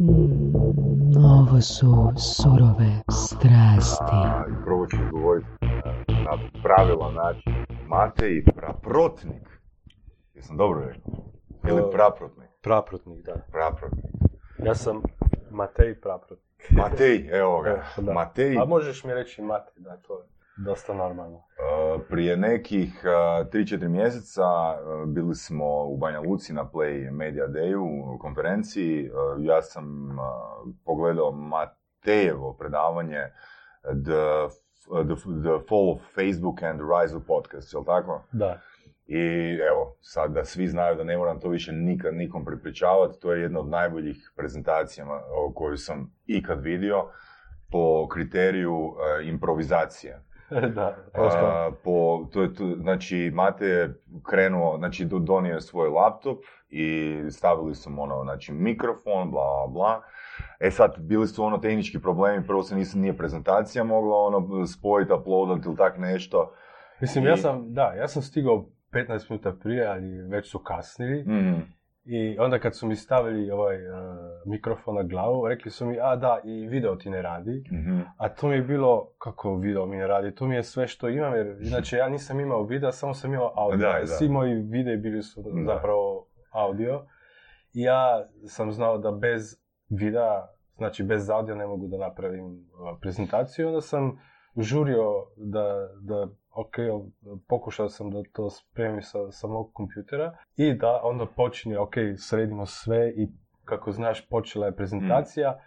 Mm, ovo su surove strasti. I prvo ću govoriti na pravilan način. Matej praprotnik. Jesam dobro rekao? Ili E, praprotnik? Praprotnik, da. Praprotnik. Ja sam Matej Praprotnik. Matej, evo ga. E, da. Matej, A možeš mi reći Matej, da, to je dosta normalno. Uh, prije nekih uh, 3-4 mjeseca uh, bili smo u Banja Luci na Play Media Dayu u konferenciji. Ja sam pogledao Matejevo predavanje The, the, the Fall of Facebook and the Rise of Podcast, jel tako? Da. I evo, sad da svi znaju da ne moram to više nikad nikom prepričavati, to je jedna od najboljih prezentacija koju sam ikad vidio po kriteriju improvizacije. da. A, po, to je, to, znači, Mate je krenuo, znači, do- donio je svoj laptop i stavili su mu ono, znači, mikrofon, bla, bla, bla. E sad, bili su ono tehnički problemi, prvo se nisam, nije prezentacija mogla ono spojiti, uploadati ili tak nešto. Mislim, I- ja sam, da, ja sam stigao 15 minuta prije, ali već su kasnili. Mhm. I onda kad su mi stavili ovaj eh, mikrofon na glavu, rekli su mi, a da, i video ti ne radi. Mhm. A to mi je bilo, kako video mi ne radi, to mi je sve što imam, jer inače ja nisam imao video, samo sam imao audio. Da, da. Svi moji videi bili su Da. zapravo audio. I ja sam znao da bez videa, znači bez audio ne mogu da napravim uh, prezentaciju, onda sam žurio da, da ok, pokušao sam da to spremim sa, sa mog kompjutera i da onda počinje, ok, sredimo sve i kako znaš počela je prezentacija,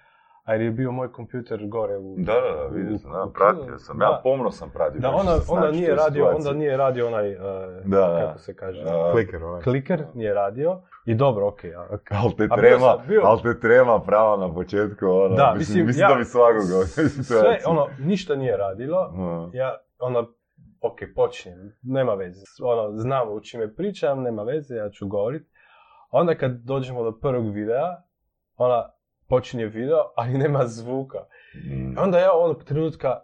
a jer je bio moj kompjuter gore u... Da, da, da, vidio sam, da, u- pratio sam, ja da. pomno sam pratio. Da, kako onda, nije radio, onda nije radio onaj, uh, Da, da. kako se kaže, Uh, Kliker ovaj. kliker nije radio i dobro, ok. a- ok. Ali te trema, bio- ali te trema prava na početku, ono, Da, mislim, mislim, mislim ja- da bi toj Sve, ono, ništa nije radilo, ja, ono, ok, počinjem, nema veze, ono, znam o čime pričam, nema veze, ja ću govorit. Onda kad dođemo do prvog videa, ona počinje video, ali nema zvuka. Mm. Onda ja onog trenutka,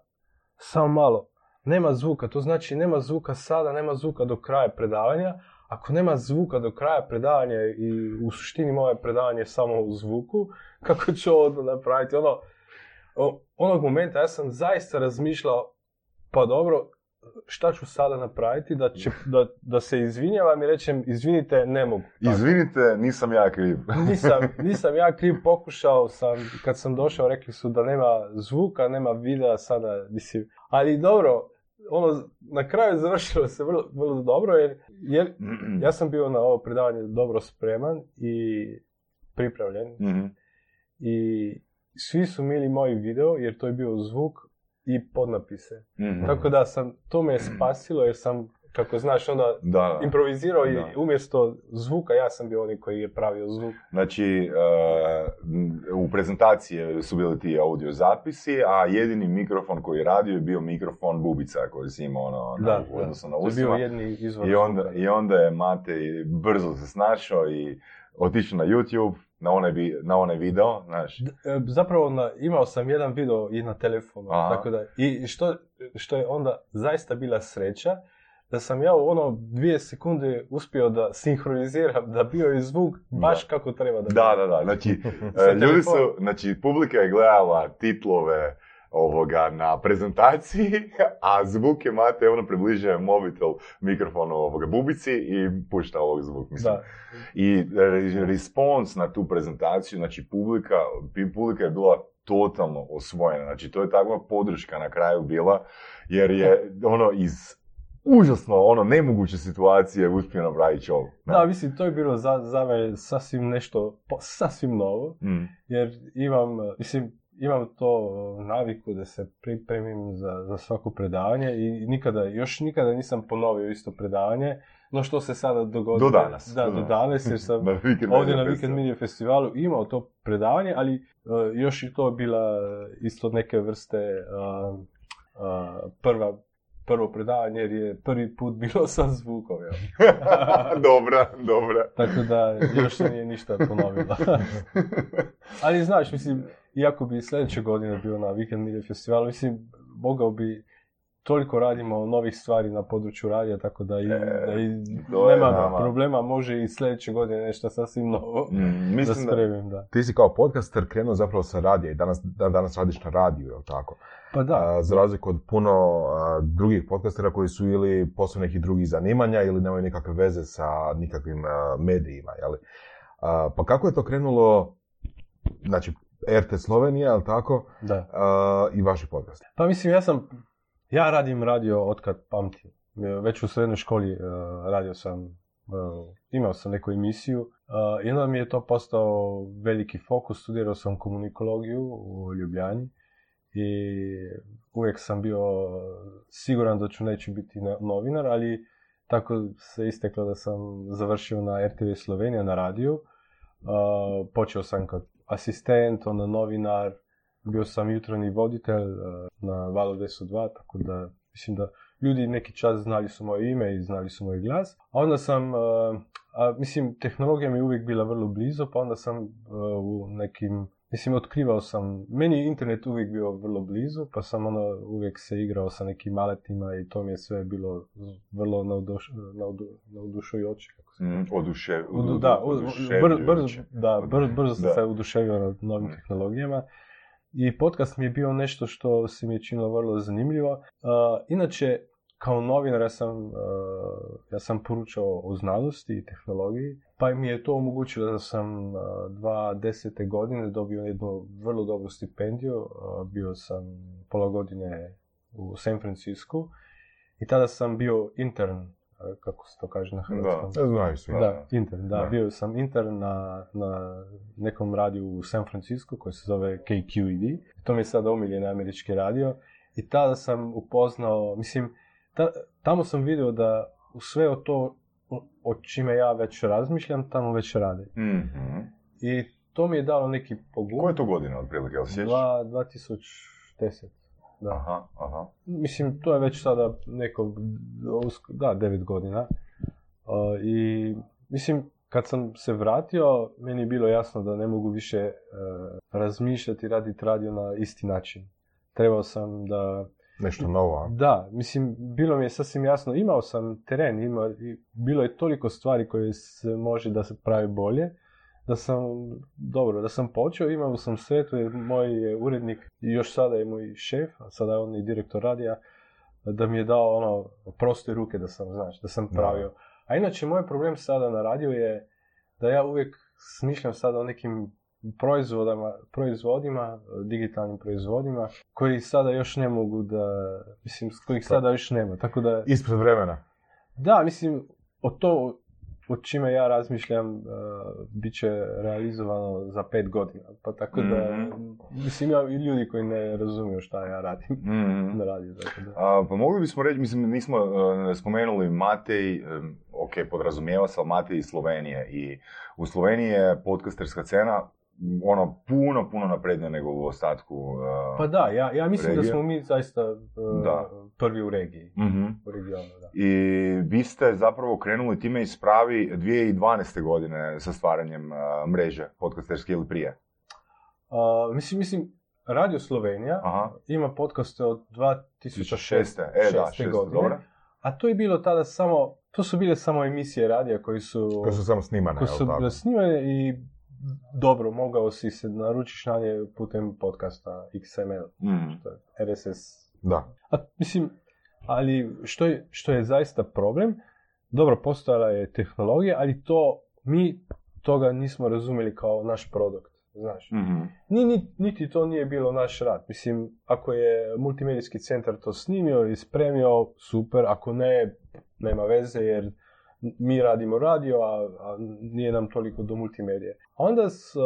samo malo, nema zvuka, to znači nema zvuka sada, nema zvuka do kraja predavanja. Ako nema zvuka do kraja predavanja i u suštini moje predavanje je samo u zvuku, kako ću ovo napraviti? Ono, onog momenta ja sam zaista razmišljao, pa dobro, šta ću sada napraviti, da, će, da, da se izvinjavam i rečem, izvinite, ne mogu. Tako. Izvinite, nisam ja kriv. Nisam, nisam ja kriv, pokušao sam, kad sam došao rekli su da nema zvuka, nema videa sada, mislim, ali dobro, ono, na kraju završilo se vrlo, vrlo dobro, jer, jer ja sam bio na ovo predavanje dobro spreman i pripravljen Mhm. i svi su mili moj video, jer to je bio zvuk i podnapise. Mhm. Tako da sam, to me je spasilo jer sam, kako znaš, onda Da, da. improvizirao i Da. umjesto zvuka ja sam bio onaj koji je pravio zvuk. Znači, uh, u prezentaciji su bili ti audio zapisi, a jedini mikrofon koji je radio je bio mikrofon bubica koji si imao ono, na, Da, odnosu na je bio jedni izvor I onda. I onda je Matej brzo se snašao i otišao na YouTube, na onaj, na onaj video, znaš. E, Zapravo na, imao sam jedan video i na telefonu, Aha. tako da, i što, što je onda zaista bila sreća, da sam ja u ono dvije sekunde uspio da sinhroniziram, da bio je zvuk baš Da. kako treba da Da, da, da. Znači, e, ljudi su, znači, publika je gledala titlove ovoga na prezentaciji, a zvuk je Mate, ono približuje mobitel mikrofonu ovoga bubici i pušta ovog zvuk, mislim. Da. I re- respons na tu prezentaciju, znači publika, publika je bila totalno osvojena. Znači to je takva podrška na kraju bila, jer je ono iz užasno, ono, nemoguće situacije uspio napraviti čovjek. Da, mislim, to je bilo za, za me sasvim nešto, sasvim novo, Mm. jer imam, e, mislim, imam to naviku da se pripremim za, za svako predavanje i nikada, još nikada nisam ponovio isto predavanje, no što se sada dogodilo. Do danas, Da, do danas. jer sam Na ovdje na Weekend. Media Festivalu imao to predavanje, ali e, još i to bila isto neke vrste e, e, prva, prvo predavanje, jer je prvi put bilo sa zvukom. jel. dobra, dobra. Tako da još nije ništa ponovilo. Ali znaš, mislim, iako bi sljedeće godine bio na Weekend Media Festivalu, mislim, mogao bi toliko radimo novih stvari na području radija, tako da i, E, da i nema nama. problema, može i sljedeće godine nešto sasvim novo Mm, da mislim da, spremim, da. Ti si kao podcaster krenuo zapravo sa radija i danas, dan danas radiš na radiju, jel tako? Pa da, A, za razliku od puno a, drugih podcastera koji su ili posle nekih drugih zanimanja ili nemaju nikakve veze sa nikakvim a, medijima, jeli? A, pa kako je to krenulo, znači, RT Slovenija, jel tako, da. a, i vaši podcast? Pa mislim, ja sam, ja radim radio otkad pamtim. Već u srednjoj školi eh, radio sam, eh, imao sam neku emisiju i onda mi je to postao veliki fokus, studirao sam komunikologiju u Ljubljani i uvijek sam bio siguran da ću neću biti na- novinar, ali tako se isteklo da sam završio na RTV Slovenija na radiju. Uh, počeo sam kao asistent, onda novinar, bio sam jutarnji voditelj uh, na Valu 202, tako da mislim da ljudi neki čas znali su moje ime i znali su moj glas. A onda sam, uh, a, mislim, tehnologija mi je uvijek bila vrlo blizu, pa onda sam uh, u nekim, mislim, otkrivao sam, meni je internet uvijek bio vrlo blizu, pa sam ono uvijek se igrao sa nekim aletima i to mi je sve bilo vrlo nauduš, naudu, naudušujuće, Mm, da, br- brzo, br- sam se oduševio nad novim Mm. tehnologijama. I podcast mi je bio nešto što se mi je činilo vrlo zanimljivo. Uh, inače, kao novinar sam, uh, ja sam poručao o znanosti i tehnologiji, pa mi je to omogućilo da sam uh, dva desete godine dobio jednu vrlo dobru stipendiju. Uh, bio sam pola godine u San Francisco i tada sam bio intern, kako se to kaže na hrvatskom. Ne znaju svi. Da. Da, intern, da. Da. Bio sam intern na, na nekom radiju u San Francisco koji se zove KQED. To mi je sada omiljeni američki radio. I tada sam upoznao, mislim, ta- tamo sam vidio da u sve o to o, čime ja već razmišljam, tamo već rade. Mhm. I to mi je dalo neki pogub. Koje je to godine otprilike, sjećaš? Dva- 2010. Da. Aha, aha. Mislim, to je već sada neko, usk- da, devet godina. Uh, I, mislim, kad sam se vratio, meni je bilo jasno da ne mogu više uh, razmišljati raditi radio na isti način. Trebao sam da... Nešto novo, a? Da, mislim, bilo mi je sasvim jasno, imao sam teren, ima, bilo je toliko stvari koje se može da se pravi bolje, da sam, dobro, da sam počeo, imao sam sve, tu je moj je urednik još sada je moj šef, a sada je on i direktor radija, da mi je dao ono, proste ruke da sam, znaš, da sam pravio. A inače, moj problem sada na radiju je da ja uvijek smišljam sada o nekim proizvodima, proizvodima, digitalnim proizvodima, koji sada još ne mogu da, mislim, kojih sada još nema, tako da, Ispred vremena. da, mislim, o to o čime ja razmišljam uh, bit će realizovano za pet godina, pa tako da, Mhm. mislim, ja i ljudi koji ne razumiju šta ja radim Mhm. na radiju, tako da. A, pa mogli bismo reći, mislim, nismo e, spomenuli Matej, e, ok, podrazumijeva se, ali Matej iz Slovenije i u Sloveniji je podcasterska scena m, ono puno, puno naprednija nego u ostatku. e, Pa da, ja, ja mislim da Regija? smo mi zaista uh, Da. Prvi u regiji, mhm. u regionu, da. I vi ste zapravo krenuli time iz pravi 2012. godine sa stvaranjem e, mreže podcasterske ili prije. Uh, mislim, mislim, Radio Slovenija Aha. ima podcaste od 2006. E, da, godine. A to je bilo tada samo, to su bile samo emisije radija koji su, Koje su samo snimane, koji su tako? snimane i dobro, mogao si se naručiš na nje putem podcasta XML, Mhm. to je RSS. Da. A, mislim, ali što je, što je zaista problem, dobro, postojala je tehnologija, ali to, mi toga nismo razumjeli kao naš produkt, znaš. Mhm. Ni, ni- niti to nije bilo naš rad. Mislim, ako je multimedijski centar to snimio i spremio, super. Ako ne, nema veze jer mi radimo radio, a, a nije nam toliko do multimedije. Onda s, uh,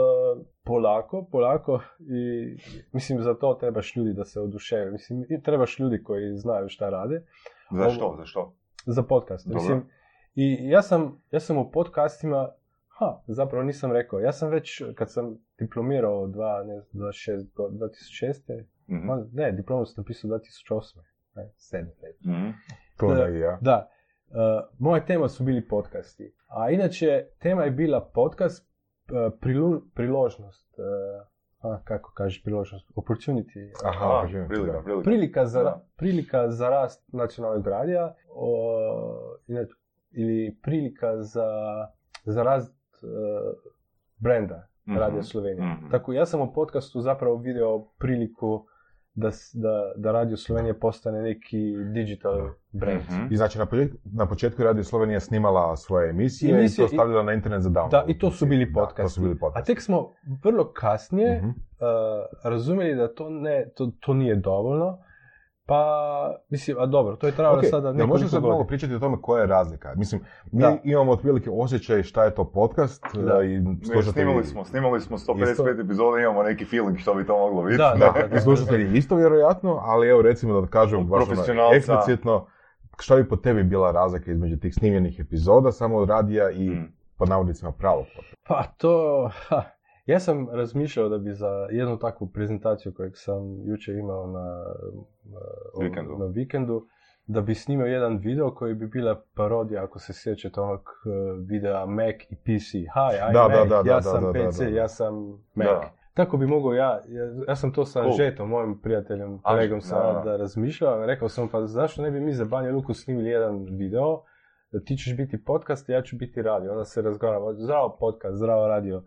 polako, polako i mislim za to trebaš ljudi da se oduševe. Mislim, i trebaš ljudi koji znaju šta rade Zašto? Zašto? za podcast. Dobro. Mislim, I ja sam, ja sam u podcastima, ha, zapravo nisam rekao, ja sam već, kad sam diplomirao dva, ne znam, 26, go- 2006. Mhm. ma, Ne, diplomu sam napisao 2008. Ne, 7 let. Mhm. To Da. ja. Da, moja tema su bili podcasti. A inače, tema je bila podcast, uh, prilu- priložnost. Uh, a, kako kažeš priložnost, opportunity, Aha, A, opportunity, prilika, da. prilika. prilika za, Da. prilika za rast nacionalnog radija o, inače, ili prilika za, za rast e, brenda Mhm, Radio Slovenija. mhm. Tako ja sam u podcastu zapravo vidio priliku da, da, da Radio Slovenija postane neki digital brand. Mhm. I znači na početku, na početku Radio Slovenija snimala svoje emisije, Emisije i to stavljala na internet za download. Da, i to su bili Da, to podcasti. su bili A podcasti. tek smo vrlo kasnije Mhm. uh, razumjeli da to, ne, to, to nije dovoljno. Pa, mislim, a dobro, to je trajalo Ok, sada nekoliko možeš sad malo pričati o tome koja je razlika? Mislim, mi Da. imamo otprilike osjećaj šta je to podcast Da. e, i slušatelji, snimali smo, snimali smo 155 Isto. epizoda, imamo neki feeling što bi to moglo biti. Da, da, da. slušatelji isto vjerojatno, ali evo recimo da kažem baš ono, eksplicitno, šta bi po tebi bila razlika između tih snimljenih epizoda, samo od radija i Mm. pod navodnicima pravog podcasta? Pa to, ha, ja sam razmišljao da bi za jednu takvu prezentaciju kojeg sam jučer imao na, na, Vikendu. na vikendu, da bi snimio jedan video koji bi bila parodija, ako se sjećate onog eh, videa Mac i PC. Hi, I'm Da, Mac, da, da, ja sam PC, da, da. ja sam Mac. Da. Tako bi mogao ja, ja, ja sam to sa Cool. Žetom, mojim prijateljem, kolegom da, sam da. da razmišljao, rekao sam pa zašto ne bi mi za Banja Luku snimili jedan video, da ti ćeš biti podcast, ja ću biti radio. Onda se razgovaramo, zdravo podcast, zdravo radio.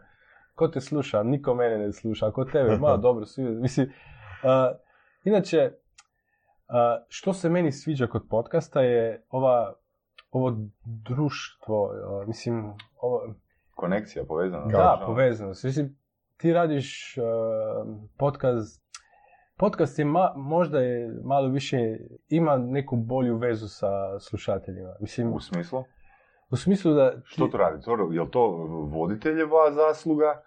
Ko te sluša? Niko mene ne sluša. Ko tebe? Ma, dobro, svi. Mislim, uh, inače, uh, što se meni sviđa kod podcasta je ova, ovo društvo, uh, mislim, ovo, Konekcija, povezana. da, povezanost. Mislim, ti radiš uh, podcast, podcast je ma, možda je malo više, ima neku bolju vezu sa slušateljima. Mislim, U smislu? U smislu da... ti- Što to radi? Je li to voditeljeva zasluga?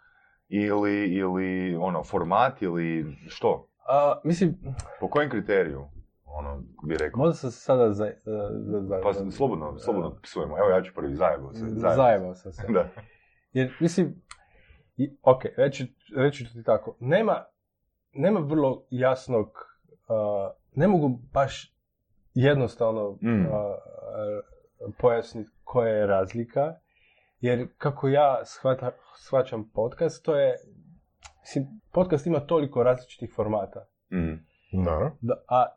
Ili, ili ono, format ili što? A, mislim, Po kojem kriteriju? Ono, bi rekao. možda sam se sada za, za, za, Pa za- slobodno, slobodno psujemo. Evo ja ću prvi, zajebo se. Zajebao sam se. Da. Jer, mislim, i, ok, reći, reći ću ti tako, nema, nema vrlo jasnog, uh, ne mogu baš jednostavno Mm. uh, uh, pojasniti koja je razlika, jer kako ja shvata, shvaćam podcast, to je, mislim, podcast ima toliko različitih formata, Mm. Da. da, a e,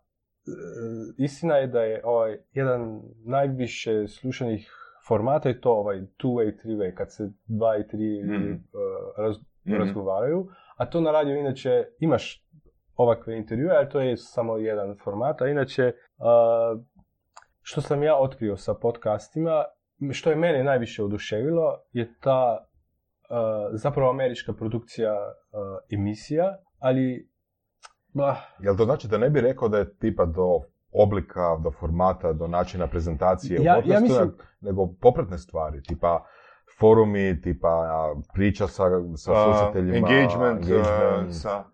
istina je da je ovaj jedan najviše slušanih formata je to ovaj two-way, three-way, kad se dva i tri ljudi, e, raz, Mhm. razgovaraju, a to na radiju inače imaš ovakve intervjue, ali to je samo jedan format, a inače a, što sam ja otkrio sa podcastima, što je mene najviše oduševilo je ta a, zapravo američka produkcija a, emisija, ali bah, Jel to znači da ne bi rekao da je tipa do oblika, do formata, do načina prezentacije u Ja- ja mislim- nego popratne stvari, tipa forumi, tipa priča sa, sa slušateljima, engagement, engagement. uh, sa...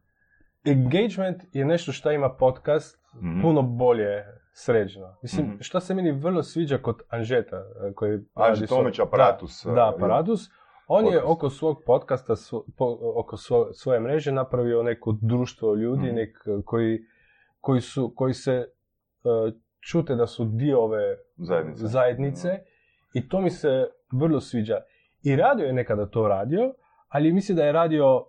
engagement je nešto što ima podcast Mhm. puno bolje sređeno. Mislim, Mhm. što se meni vrlo sviđa kod Anžeta, e, koji Anže Tomić, Aparatus, Da, e, da, Aparatus. On je podcast. oko svog podcasta, svo- po- oko svo- svoje mreže napravio neko društvo ljudi, Mhm. nek, koji, koji, su, koji se e, čute da su dio ove Zajednice. zajednice i to mi se vrlo sviđa. I radio je nekada to radio, ali mislim da je radio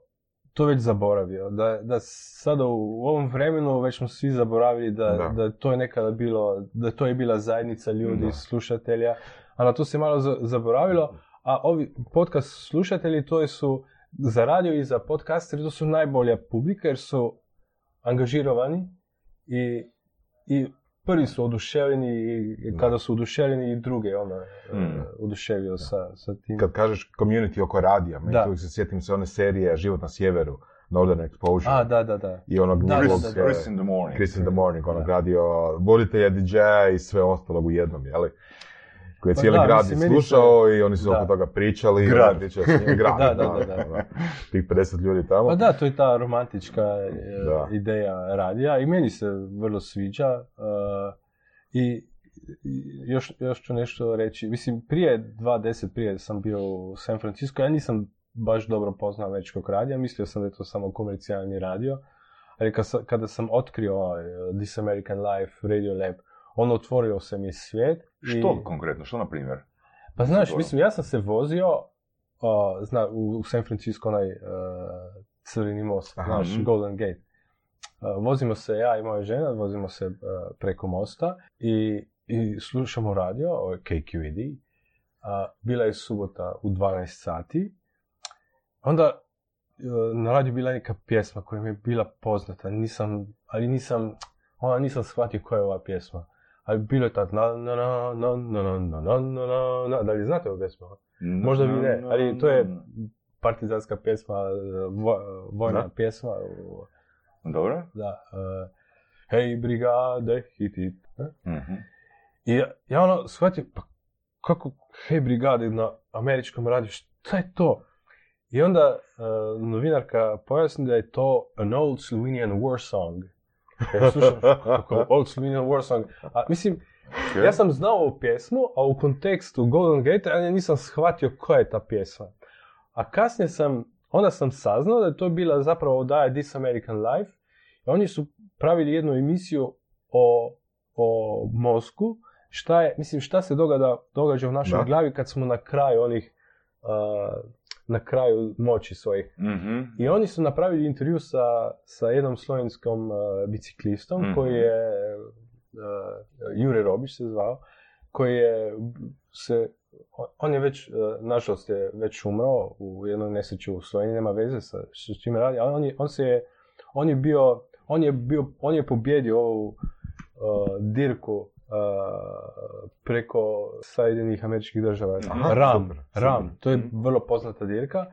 to već zaboravio. Da, da sada u ovom vremenu već smo svi zaboravili da, Da. da to je nekada bilo, da to je bila zajednica ljudi, Da. slušatelja, a na to se malo za- zaboravilo. A ovi podcast slušatelji to su za radio i za podcastere to su najbolja publika jer su angažirani i, i prvi su oduševljeni i Da. kada su oduševljeni i druge ono, Mm. e, oduševio sa, sa tim. Kad kažeš community oko radija, meni Da. uvijek se sjetim se one serije Život na sjeveru, Northern Exposure, A, da, da, da. i onog Da, njegovog, da, Chris, da. Chris in the morning. Chris in the Morning, onog Da. radio voditelja, DJ-a i sve ostalog u jednom, jeli? Koji je Pa cijeli da, grad mislim, meni se- slušao i oni su Da. oko toga pričali. i Grad. pričao s njim, grad, Da, da, da, da. Tih 50 ljudi tamo. Pa da, to je ta romantička e, Da. ideja radija i meni se vrlo sviđa. e, I i još, još ću nešto reći. Mislim, prije 2010, prije sam bio u San Francisco, ja nisam baš dobro poznao američkog radija, mislio sam da je to samo komercijalni radio, ali kad sam- kada sam otkrio ovaj, uh, This American Life, Radio Lab, on otvorio se mi svijet. I- Što konkretno? Što na primjer? Pa znaš, mislim, ja sam se vozio, uh, zna, u, u San Francisco onaj uh, Crveni most, Aha. znaš, Mhm. Golden Gate. Uh, vozimo se, ja i moja žena, vozimo se uh, preko mosta i, i slušamo radio, ovo je KQED. Uh, bila je subota u 12 sati. Onda uh, na radiju bila neka pjesma koja mi je bila poznata, nisam, ali nisam, ona nisam shvatio koja je ova pjesma. Ali bilo je tad na na na na na na na na na na na da li znate ovu pjesmu? Možda vi ne, ali to je partizanska pjesma, vo- vojna pjesma. Dobro. Da. Uh, Hej brigade, hit? Mhm. I ja, ono shvatio, pa kako hej brigade na američkom radiju, šta je to? I onda uh, novinarka pojasni da je to an old Slovenian war song. Ja slušam, kako old war song. A mislim, ja sam znao ovu pjesmu, a u kontekstu Golden Gate ja nisam shvatio koja je ta pjesma. A kasnije sam, onda sam saznao da je to bila zapravo odaja This American Life. I oni su pravili jednu emisiju o, o mozgu, šta je, mislim, šta se događa, događa u našoj Da. glavi kad smo na kraju onih, uh, na kraju moći svojih. Mhm. I oni su napravili intervju sa, sa jednom slovenskom uh, biciklistom Mhm. koji je, uh, Jure Robić se zvao, koji je se, on je već, uh, nažalost je već umro u jednoj nesreći u Sloveniji, nema veze sa s čime radi, ali on je, on se je, on je bio, on je bio, on je pobjedio ovu uh, dirku uh, preko Sjedinjenih američkih država. Aha, Ram, super, Ram, to je Mhm. vrlo poznata dirka.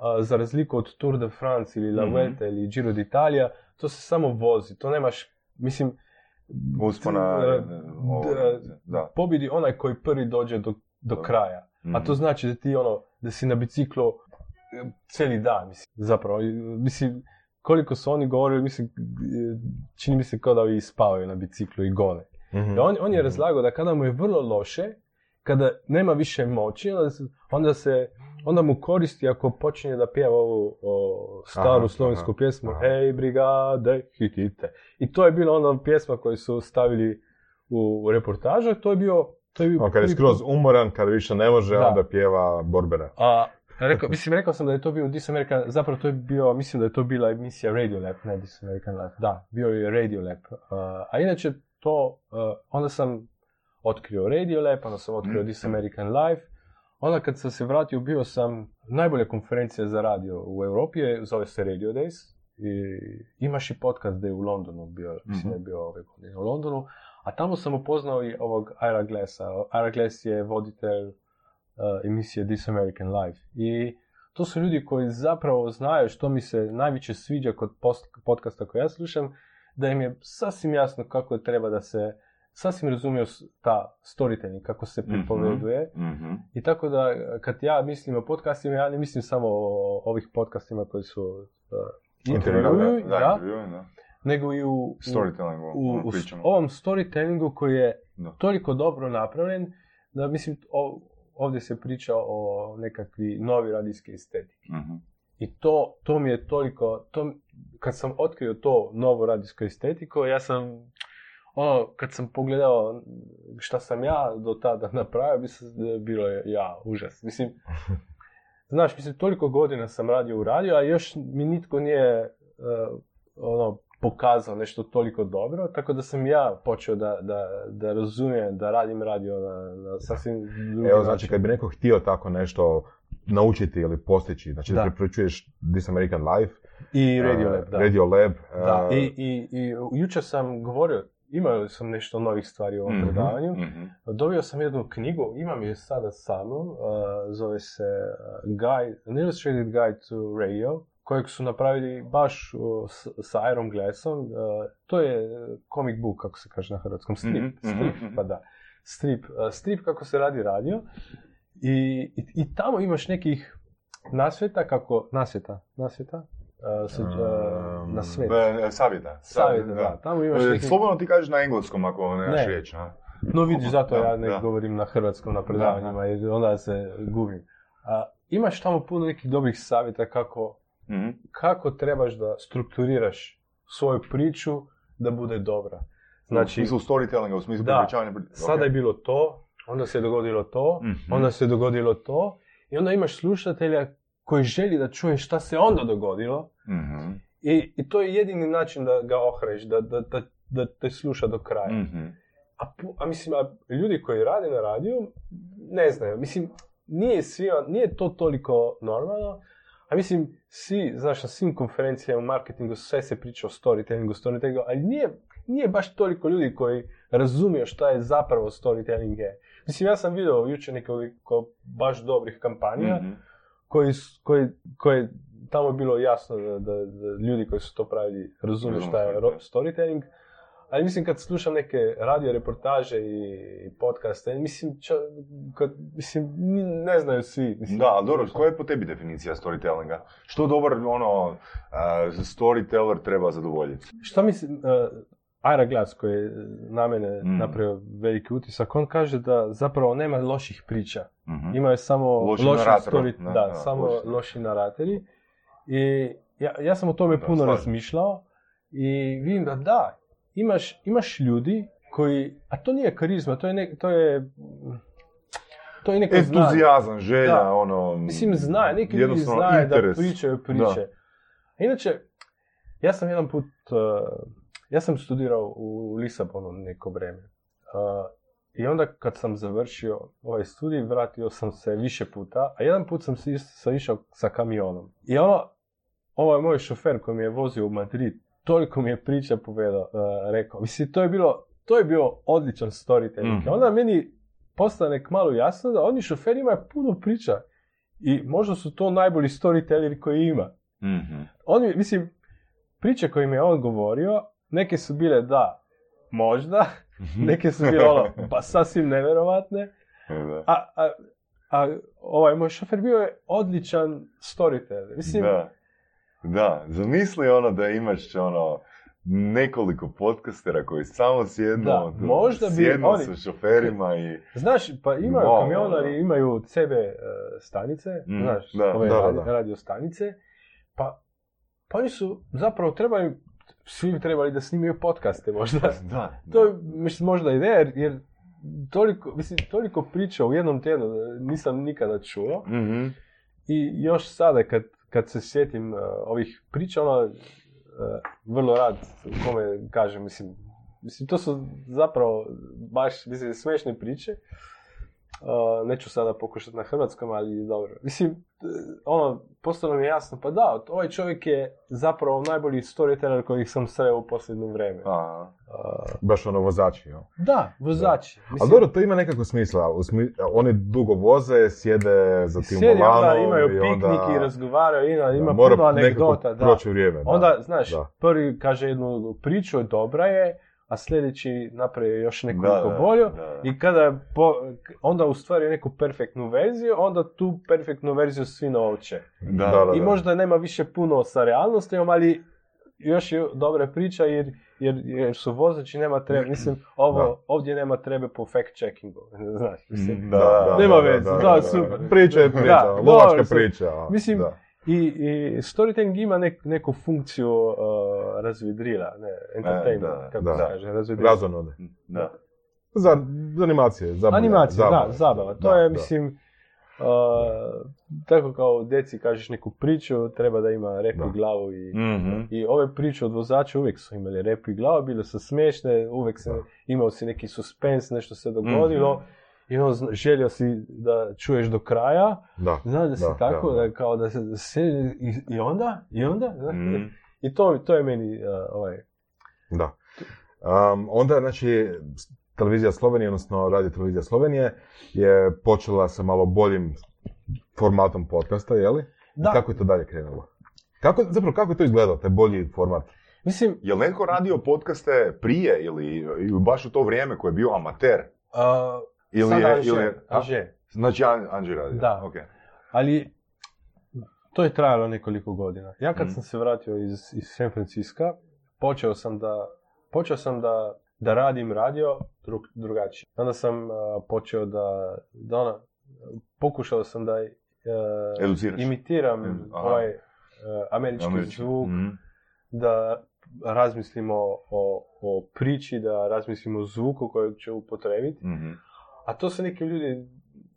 A, za razliku od Tour de France ili La Mhm. Vuelta ili Giro d'Italia, to se samo vozi, to nemaš, mislim, Uspona, d- e, pobjedi onaj koji prvi dođe do, do kraja. A Mhm. to znači da ti ono, da si na biciklu e, cijeli dan, mislim, zapravo, mislim, koliko su oni govorili, mislim, e, čini mi se kao da ovi spavaju na biciklu i gone. Mhm. I on, on je razlagao da kada mu je vrlo loše, kada nema više moći, onda se, onda, se, onda mu koristi ako počinje da pjeva ovu o, staru Aha, slovensku aha, pjesmu aha. Hej brigade, hitite. I to je bila ona pjesma koju su stavili u, u reportažu, to je bio... To je bio On kad je skroz umoran, kad više ne može, Da. onda pjeva borbene. A, rekao, mislim, rekao sam da je to bio This American, zapravo to je bio, mislim da je to bila emisija Radiolab, ne This American Life. Da, bio je Radiolab. Uh, a inače to, uh, onda sam otkrio Radiolab, onda sam otkrio Mhm. This American Life. Onda kad sam se vratio, bio sam, najbolja konferencija za radio u Europi je, zove se Radio Days. I imaš i podcast da je u Londonu bio, mislim da je bio ove godine u Londonu. A tamo sam upoznao i ovog Ira Glassa. Ira Glass je voditelj uh, emisije This American Life. I to su ljudi koji zapravo znaju što mi se najviše sviđa kod post- podcasta koje ja slušam, da im je sasvim jasno kako treba da se, sasvim razumiju s- ta storytelling, kako se Mhm. pripoveduje. Mhm. I tako da kad ja mislim o podcastima, ja ne mislim samo o ovih podcastima koji su uh, intervjuju, Da, da, da. nego i u, u, Storytelling, u, u pričamo. ovom storytellingu koji je Da. toliko dobro napravljen da mislim o- ovdje se priča o nekakvi novi radijski estetik. Mhm. I to, to mi je toliko, to, kad sam otkrio to novo radijsko estetiko, ja sam, ono, kad sam pogledao šta sam ja do tada napravio, mislim da je bilo je, ja, užas. Mislim, znaš, mislim, toliko godina sam radio u radio, a još mi nitko nije, eh, ono, pokazao nešto toliko dobro, tako da sam ja počeo da, da, da razumijem, da radim radio na, na sasvim drugi Evo, znači, kad bi neko htio tako nešto naučiti ili postići, znači da, Da. preporučuješ This American Life, I Radio Lab, da. Radio Lab, Da, uh, i, i, i jučer sam govorio, imao sam nešto novih stvari u ovom Mhm, predavanju. mhm. Dobio sam jednu knjigu, imam je sada sa mnom, uh, zove se Guide, An Illustrated Guide to Radio, kojeg su napravili baš uh, s, sa Iron Glassom. Uh, to je comic book, kako se kaže na hrvatskom, strip, Mhm, mhm, strip, mhm. pa da. Strip, strip kako se radi radio. I, i, i tamo imaš nekih nasveta kako, nasveta, nasveta, se, uh, Um, na svet. E, Savjeta. Savjeta, da. Tamo imaš E, nekih... Slobodno ti kažeš na engleskom ako nemaš Ne. riječ. a? No vidiš, zato Da, ja ne da. govorim na hrvatskom na predavanjima, jer onda se gubim. A, imaš tamo puno nekih dobrih savjeta kako, Mhm. kako trebaš da strukturiraš svoju priču da bude dobra. u Znači, smislu storytellinga, u smislu Da. pri- sada je bilo to, onda se dogodilo to, Mhm. onda se dogodilo to, i onda imaš slušatelja koji želi da čuje šta se onda dogodilo Mhm. i, i to je jedini način da ga ohreš, da, da, da, da te sluša do kraja. Mhm. A, a mislim, a ljudi koji rade na radiju, ne znaju. Mislim, nije, svima, nije to toliko normalno. A mislim, svi, znaš, na svim konferencijama u marketingu sve se priča o storytellingu, storytellingu, ali nije, nije baš toliko ljudi koji razumiju šta je zapravo storytelling je. Mislim, ja sam vidio jučer nekoliko baš dobrih kampanja, Mhm. Koji, koji, koji tamo je bilo jasno da, da, da ljudi koji su to pravili razumiju šta je storytelling. Ali mislim kad slušam neke radio reportaže i, i podcaste, mislim, ča, kad, mislim, ne znaju svi. Mislim, Da, ali dobro, koja je po tebi definicija storytellinga? Što dobar, ono, a, storyteller treba zadovoljiti? Šta mislim, uh, Ira Glass koji je na mene Mm. napravio veliki utisak, on kaže da zapravo nema loših priča. Mhm. Imaju samo Loši loši story, da, da, da, samo loši. loši naratori. I ja, ja sam o tome Da, puno slažem. razmišljao i vidim da da, imaš, imaš ljudi koji, a to nije karizma, to je, ne, to je, to je neko. Entuzijazam, želja, Da. ono... Mislim, znaje, neki ljudi znaju da pričaju priče. Inače, ja sam jedan put, uh, ja sam studirao u Lisabonu neko vrijeme. I onda kad sam završio ovaj studij, vratio sam se više puta, a jedan put sam se sam išao sa kamionom. I ono, ovaj moj šofer koji mi je vozio u Madrid, toliko mi je priča povedao, uh, rekao. Mislim, to je bilo, to je bio odličan storytelling. Mhm. Onda meni postane malo jasno da oni šoferi imaju puno priča. I možda su to najbolji storytelleri koji ima. Mhm. Oni, mislim, priče koje mi je on govorio, neke su bile da, možda, neke su bile ono, pa sasvim nevjerovatne, Da. a, a, a ovaj moj šofer bio je odličan storyteller. Mislim, Da. Da, zamisli ono da imaš ono nekoliko podcastera koji samo sjednu, Da, tu, možda bi sjednu oni- sa šoferima i... Znaš, pa imaju Wow, kamionari, da. imaju CB e, stanice, Mm, znaš, da, ove da, radio, da. radio stanice, pa, pa oni su zapravo trebaju, svi bi trebali da snimaju podcaste možda. Da, To je, mislim, možda ideja, jer, jer toliko, mislim, toliko priča u jednom tjednu da nisam nikada čuo. Mhm. I još sada kad, kad se sjetim uh, ovih priča, ono, uh, vrlo rad kome kažem, mislim, mislim, to su zapravo baš, mislim, smešne priče. Uh, neću sada pokušati na hrvatskom, ali dobro. Mislim, uh, ono, postalo mi je jasno, pa da, ovaj čovjek je zapravo najbolji storyteller kojih sam sreo u posljednje vrijeme. Aha. Uh, Baš ono vozači, jo. da, vozači. A dobro, to ima nekako smisla. Smi- oni dugo voze, sjede za tim onda volanom imaju i onda- piknik i razgovaraju, ima, da, ima puno anegdota. Da. vrijeme. da. Onda, znaš, da. prvi kaže jednu priču, dobra je, a sljedeći napravi još nekoliko bolju. I kada po, onda ustvari neku perfektnu verziju, onda tu perfektnu verziju svi nauče. Da, Da, da, I možda nema više puno sa realnostima, ali još je dobra priča jer, jer, jer su vozači, nema treba, mislim, ovo, Da. ovdje nema trebe po fact checkingu, znaš, mislim. Da, da, Nema da, veze, da, super. Priča je priča, Da, lovačka priča. Mislim, da. I, i storytelling ima nek, neku funkciju uh, razvidrila, ne, entertainment, da, kako da. se kaže, razvidrila. Razonode. Da. Za, za animacije, zabava. Animacija, zabava. da, zabava. To Da, je, da. mislim, uh, tako kao deci kažeš neku priču, treba da ima rep i glavu i, Mhm. i ove priče od vozača uvijek su imali rep i glavu, bile su smiješne, uvijek se, imao si neki suspens, nešto se dogodilo Mhm. I ono, želio si da čuješ do kraja, Da. znaš da si Da, tako, da, da, da. kao da se, se i, i onda, i onda, znaš, Mhm. i to, to je meni uh, ovaj, Da. Um, onda, znači, televizija Slovenije, odnosno radio televizija Slovenije, je počela sa malo boljim formatom podcasta, je li? Da. I kako je to dalje krenulo? Kako, zapravo, kako je to izgledalo, taj bolji format? Mislim, Jel netko radio podcaste prije ili, ili baš u to vrijeme koje je bio amater? uh, Ili sad je, Anže, ili je-? Anže. Znači An- Anđe radio? Da. ok. Ali to je trajalo nekoliko godina. Ja kad Mhm. sam se vratio iz, iz San Francisca, počeo sam da, počeo sam da, da radim radio drug, drugačije. Onda sam uh, počeo da, da ono, pokušao sam da uh, imitiram Mm, ovaj uh, američki, Američki. zvuk, Mhm. da razmislimo o, o priči, da razmislimo o zvuku kojeg ću upotrebiti. Mhm. A to se neki ljudi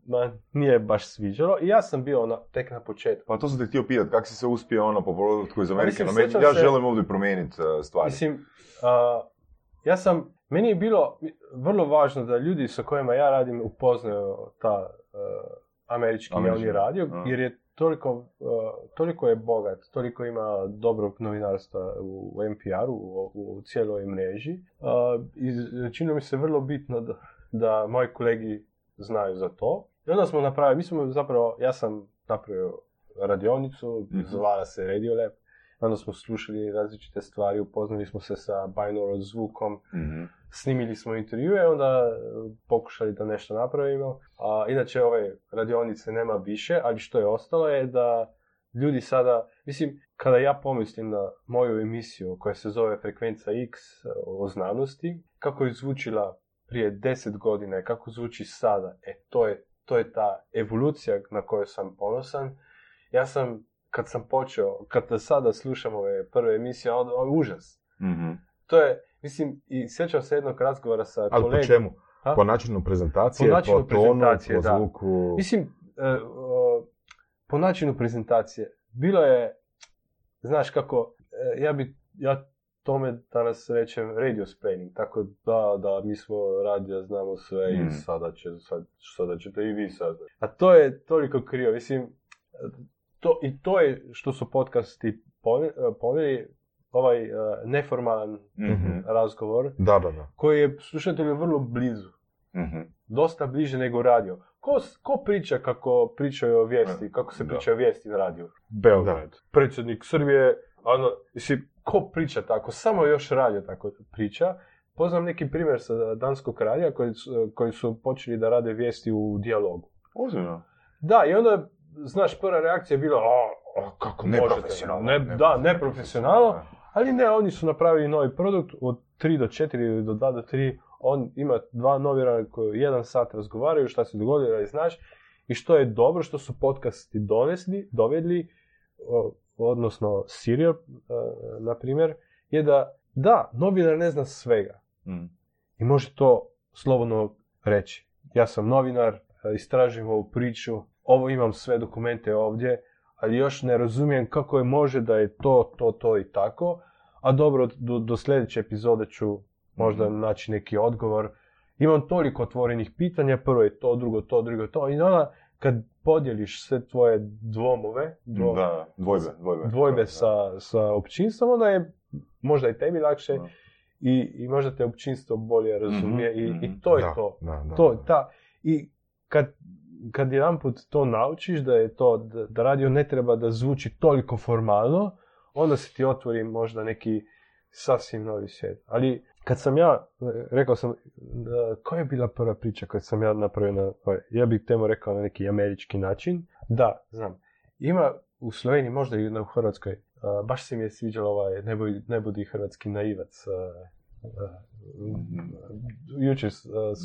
ma, nije baš sviđalo i ja sam bio na, tek na početku. Pa to sam te htio pitati, kako si se uspio ono po produktu iz Amerike? mislim, sjećam ja se- želim ovdje promijeniti uh, stvari. Mislim, a, ja sam, meni je bilo vrlo važno da ljudi sa kojima ja radim upoznaju ta e, američki javni radio, a. jer je toliko, e, toliko je bogat, toliko ima dobrog novinarstva u NPR-u, u, u cijeloj mreži. I čini mi se vrlo bitno da, da moji kolegi znaju za to. I onda smo napravili, mi smo zapravo, ja sam napravio radionicu, Mhm. zvala se Radiolab, onda smo slušali različite stvari, upoznali smo se sa binaural zvukom, Mhm. snimili smo intervjue, onda e, pokušali da nešto napravimo. A, inače ove radionice nema više, ali što je ostalo je da ljudi sada, mislim, kada ja pomislim na moju emisiju koja se zove Frekvenca X e, o znanosti, kako je zvučila prije deset godina i kako zvuči sada, e to je, to je ta evolucija na koju sam ponosan. Ja sam, kad sam počeo, kad sada slušam ove prve emisije, on, on, užas. Mhm. To je, mislim, i sjećam se jednog razgovora sa Ali po kolegom. čemu? A? Po načinu prezentacije, Po načinu po tonu, prezentacije, po da. zvuku. Mislim, e, o, po načinu prezentacije, bilo je, znaš kako, e, ja bi, ja tome danas rečem radio splaining, tako da, da, mi smo radio, znamo sve Mm. i sada, će, sad, sada ćete i vi sad. A to je toliko krivo, mislim, to, i to je što su podcasti pone- ponijeli, ovaj e, neformalan Mhm. razgovor, Da, da, da. koji je slušatelju vrlo blizu Mhm. dosta bliže nego radio. Ko, ko priča kako pričaju o vijesti, kako se priča o vijesti na radiju? Beograd, predsjednik Srbije, ono, mislim, ko priča tako? Samo još radio tako priča. Poznam neki primjer sa Danskog radija koji su, koji su počeli da rade vijesti u dijalogu. Ozbiljno. Da, i onda, znaš, prva reakcija je bila, a, a, kako možete? Neprofesionalno, Ne, da, neprofesionalno. Ali ne, oni su napravili novi produkt od 3 do 4 ili do 2 do 3. On ima dva novinara koji jedan sat razgovaraju šta se dogodilo i znaš. I što je dobro što su podcasti donesli, dovedli, odnosno Serial, e, na primjer, je da, da, novinar ne zna svega. Mhm. I može to slobodno reći. Ja sam novinar, e, istražujem ovu priču, ovo imam sve dokumente ovdje, ali još ne razumijem kako je može da je to, to, to i tako, a dobro, do, do sljedeće epizode ću možda naći neki odgovor. Imam toliko otvorenih pitanja, prvo je to, drugo to, drugo to, i onda kad podijeliš sve tvoje dvomove, dvo- Da, dvojbe, dvojbe. dvojbe Da. sa, sa općinstvom, onda je možda i tebi lakše Da. i, i možda te općinstvo bolje razumije i, mhm. i to je Da, to. da, da, to da. ta, I kad, kad jedanput to naučiš da je to, da, da radio ne treba da zvuči toliko formalno, onda se ti otvori možda neki sasvim novi svijet. Ali kad sam ja, rekao sam, da, koja je bila prva priča kad sam ja napravio na, ovaj, ja bih temo rekao na neki američki način, da, znam, ima u Sloveniji, možda i u Hrvatskoj, a, baš se mi je sviđalo ovaj ne budi, ne budi hrvatski naivac. jučer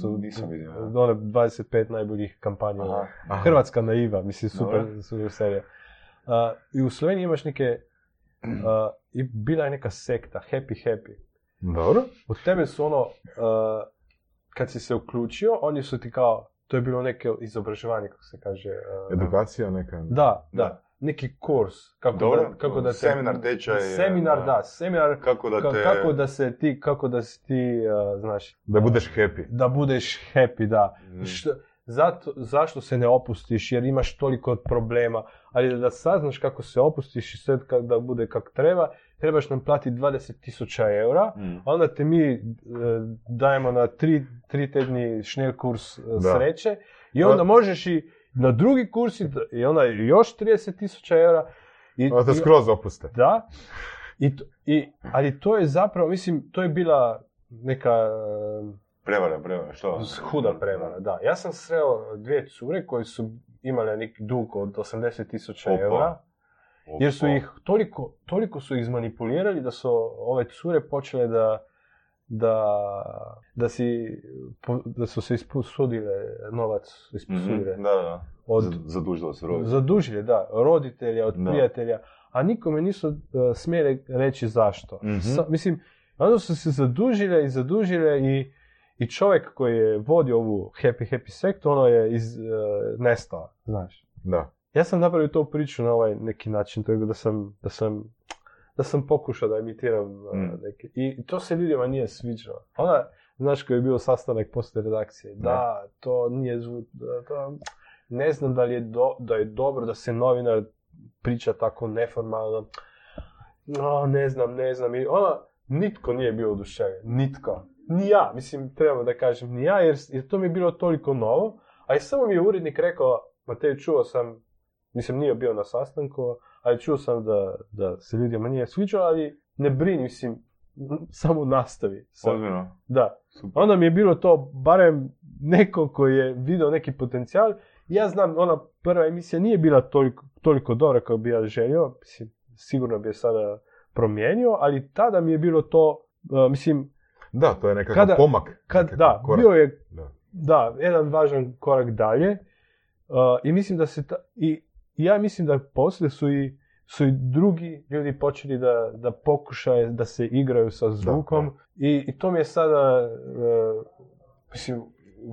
su Nisam vidio, ja. one 25 najboljih kampanja. Aha. Aha. Hrvatska naiva, mislim, super, Dobro. super serija. I u Sloveniji imaš neke, i bila je neka sekta, Happy Happy. Dobro. Od tebe su ono, a, kad si se uključio, oni su ti kao, to je bilo neke izobražavanje, kako se kaže. a, Edukacija neka. da, da, Da. neki kurs. Kako Dobro, da, kako da te- seminar, tečaj, Seminar, da. da, seminar. Kako da ka- te... kako da se ti, kako da si ti, a, znaš, Da budeš happy. da budeš happy, da. Što, zato, zašto se ne opustiš? Jer imaš toliko problema. Ali da saznaš kako se opustiš i sve da bude kako treba, trebaš nam platiti 20.000 eura. Mhm. Onda te mi e, dajemo na tri, tri tedni šnel kurs e, sreće i onda možeš i na drugi kurs i, onda još 30.000 eura. I, Onda te skroz opuste. da, I, i, ali to je zapravo, mislim, to je bila neka e, Prevara, prevara, što? Huda prevara, da. Ja sam sreo dvije cure koje su imale neki dug od 80 tisuća Opa. eura, Opa. Jer su ih toliko, toliko su ih izmanipulirali da su ove cure počele da da, da, si, da su se isposudile novac, isposudile Mhm, Da, da. od, Z- Zadužilo se roditelj. zadužile, da, roditelja, od Da. prijatelja, a nikome nisu uh, smjeli reći zašto. Mhm. Sa- mislim, onda su se zadužile i zadužile i, I čovjek koji je vodio ovu Happy Happy sektu, ono je iz, e, nestao, znaš. Da. Ja sam napravio tu priču na ovaj neki način, to je da sam, da sam, da sam pokušao da imitiram Mm. neke. I to se ljudima nije sviđalo. Ona, znaš, koji je bio sastanak poslije redakcije, da, to nije zvuk, da, to, ne znam da li je, do, da je dobro da se novinar priča tako neformalno. No, ne znam, ne znam. I ona, nitko nije bio oduševljen. Nitko. Ni ja, mislim, treba da kažem, ni ja, jer, jer to mi je bilo toliko novo. A i samo mi je urednik rekao, Matej, čuo sam, mislim, nije bio na sastanku, ali čuo sam da, da se ljudima nije sviđalo, ali ne brini, mislim, samo nastavi. Ozbiljno. Da. Super. Onda mi je bilo to barem neko koji je vidio neki potencijal. Ja znam, ona prva emisija nije bila toliko, toliko dobra kao bi ja želio. Mislim, sigurno bi je sada promijenio, ali tada mi je bilo to, uh, mislim, Da, to je nekakav Kada- pomak. kad, nekakav da, korak. bio je, Da. da, jedan važan korak dalje. Uh, I mislim da se, ta, i ja mislim da poslije su i, su i drugi ljudi počeli da, da pokušaju da se igraju sa zvukom I, i to mi je sada, uh, mislim,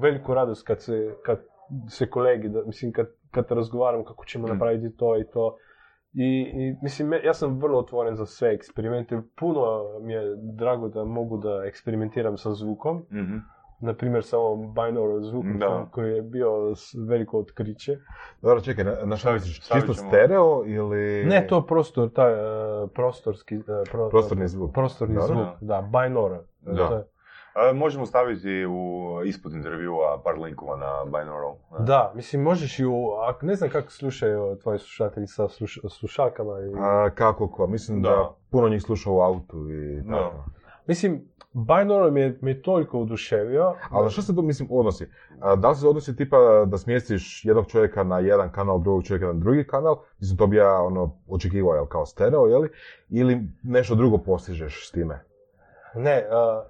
veliku radost kad se, kad se kolegi, da, mislim, kad, kad razgovaram kako ćemo Mm. napraviti to i to. I, i mislim, ja sam vrlo otvoren za sve eksperimente. Puno mi je drago da mogu da eksperimentiram sa zvukom. Mhm. Na primjer, sa ovom binaural zvukom Da. koji je bio veliko otkriće. Dobro, čekaj, na, na šta misliš? Čisto stereo ili... Ne, to prostor, taj uh, prostorski... uh, pro- Prostorni zvuk. Prostorni Da, da. zvuk, da, binaural. Da. To je- A, možemo staviti u, ispod intervjua par linkova na binaural. Da, mislim možeš i u, ak, ne znam kako slušaju tvoji slušatelji sa sluš, slušalkama. I, A, kako ko? Mislim da. Da. puno njih sluša u autu i Da. tako. Mislim, binaural me, je- me je toliko oduševio. Ali na što se to, mislim, odnosi? A, da li se odnosi tipa da smjestiš jednog čovjeka na jedan kanal, drugog čovjeka na drugi kanal? Mislim, to bi ja ono, očekivao, jel, kao stereo, jeli? Ili nešto drugo postižeš s time? Ne, a,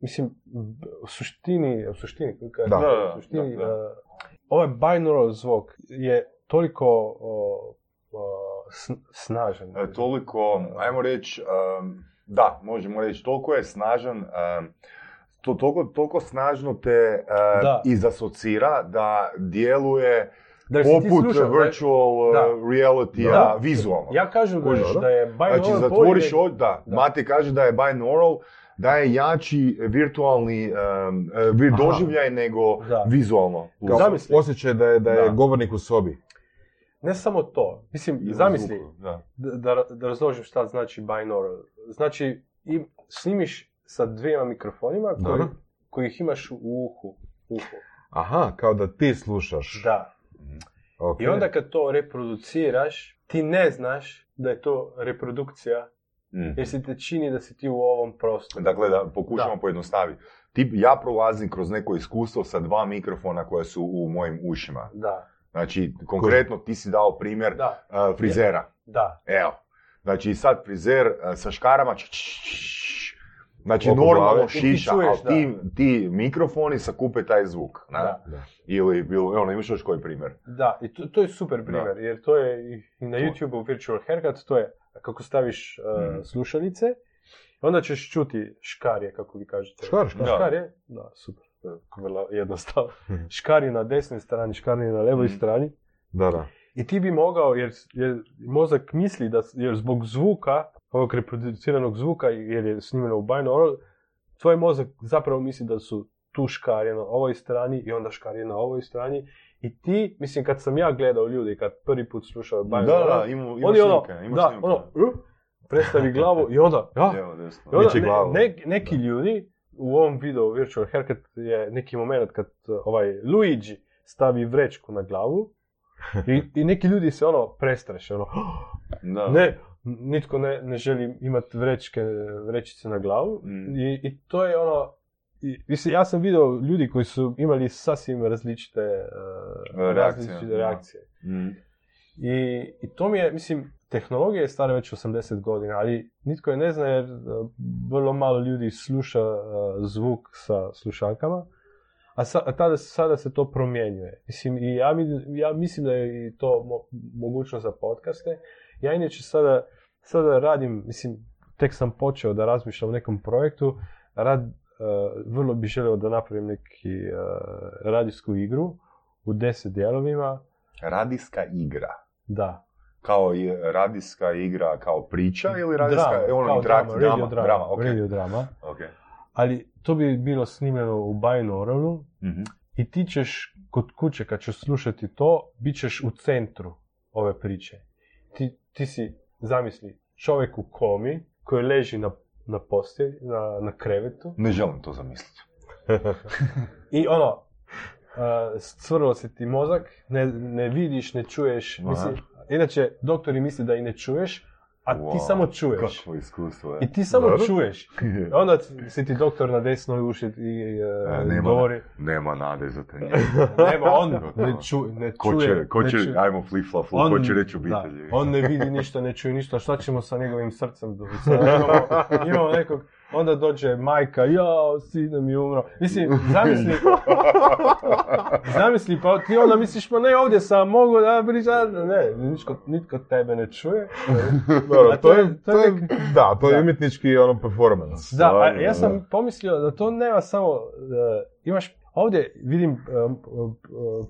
mislim, u suštini, u suštini, kako kažem, Da. Da, u suštini, da, a, ovaj binaural zvuk je toliko o, o, sn- snažan. E, toliko, ajmo reći, um, da, možemo reći, toliko je snažan, to, toliko, toliko snažno te Da. izasocira da djeluje Da poput slušao, virtual Da. reality Da. vizualno. Ja kažem da, da je binaural Znači, zatvoriš da, Da. Mate kaže da je binaural, da je jači virtualni um, Aha. doživljaj nego Da. vizualno. Kao Zamisli. osjećaj da je, da je Da. govornik u sobi. Ne samo to. Mislim, Ima zamisli, zvuku, Da. da, da, razložim šta znači binaural. Znači, im, snimiš sa dvijema mikrofonima koji, kojih imaš u uhu. uhu. Aha, kao da ti slušaš. Da. Ok. I onda kad to reproduciraš, ti ne znaš da je to reprodukcija, Mm. jer se te čini da si ti u ovom prostoru. Dakle, da pokušamo Da. pojednostaviti. Ti, ja prolazim kroz neko iskustvo sa dva mikrofona koja su u mojim ušima. Da, Znači, konkretno ti si dao primjer da, uh, frizera. da. Evo. Znači, sad frizer uh, sa škarama, č- č- č- znači Oko normalno glave. Ti šiša, ali ti, ti mikrofoni sakupe taj zvuk. na? Da. Da. Ili, ili ono, imaš još koji primjer? Da, i to, to je super primjer, jer to je i- na. YouTube-u Virtual Haircut, to je kako staviš uh, Mhm. slušalice, onda ćeš čuti škarje, kako vi kažete. Škar, škar. Da. Škarje? Da, super. Je Vrlo jednostavno. Mhm. Škarje na desnoj strani, škarje na levoj Mhm. strani. Da, da. I ti bi mogao, jer, jer mozak misli da, jer zbog zvuka, ovog reproduciranog zvuka, jer je snimljeno u binaural, tvoj mozak zapravo misli da su tu škarje na ovoj strani i onda škarje na ovoj strani. I ti, mislim, kad sam ja gledao ljudi, kad prvi put slušao Da, binaural, da, ima, ima oni ono, ima da, ono, uh, predstavi glavu i onda, ja, Evo, i onda ne- neki ljudi u ovom videu Virtual Haircut je neki moment kad uh, ovaj Luigi stavi vrečku na glavu i, i neki ljudi se ono prestraše, ono, Da. ne, nitko ne, ne želi imati vrečke, vrećice na glavu Mm. I, i to je ono, i, mislim, ja sam vidio ljudi koji su imali sasvim različite, uh, Reakcije, različite reakcije. Mm. I, I to mi je, mislim, tehnologija je stara već 80 godina, ali nitko je ne zna jer uh, vrlo malo ljudi sluša uh, zvuk sa slušalkama, a, sa, a tada, sada se to promjenjuje. Mislim, i ja, ja mislim da je i to mo- mogućnost za podcaste. Ja inače sada, sada radim, mislim, tek sam počeo da razmišljam o nekom projektu, rad, vrlo bi želio da napravim neki e, radijsku igru u deset dijelovima. Radijska igra. Da. Kao i radijska igra kao priča ili radijska Drama, ono, kao drama, radio drama, drama, ok. radio drama. ok. Ali to bi bilo snimljeno u binauralu Mhm. i ti ćeš kod kuće kad ćeš slušati to, bit ćeš u centru ove priče. Ti, ti si, zamisli, čovjek u komi koji leži na, na postelji, na, na krevetu Ne želim to zamisliti. i ono, uh, se ti mozak, ne, ne vidiš, ne čuješ. Mislim, inače, doktori misle da i ne čuješ, a ti Wow, samo čuješ. Kakvo iskustvo je. I ti samo Dobro. čuješ. Onda si ti doktor na desnoj uši i uh, E, nema, govori. nema nade za te. Nema, on ne, ču, ne Ko čuje. će, ko ne će, čuje. ajmo flip flop, On- ko će reći da, obitelji. on ne vidi ništa, ne čuje ništa, šta ćemo sa njegovim srcem? Sad imamo, imamo nekog, onda dođe majka, jao, sine mi umro. Mislim, zamisli, zamisli, pa ti onda misliš, pa ne, ovdje sam, mogu da pričam, ne, nitko, nitko tebe ne čuje. Dobro, A to je, to je, nek- da, to je Da. umjetnički ono performance. Da, a ja sam pomislio da to nema samo, da imaš, ovdje vidim um, um, um,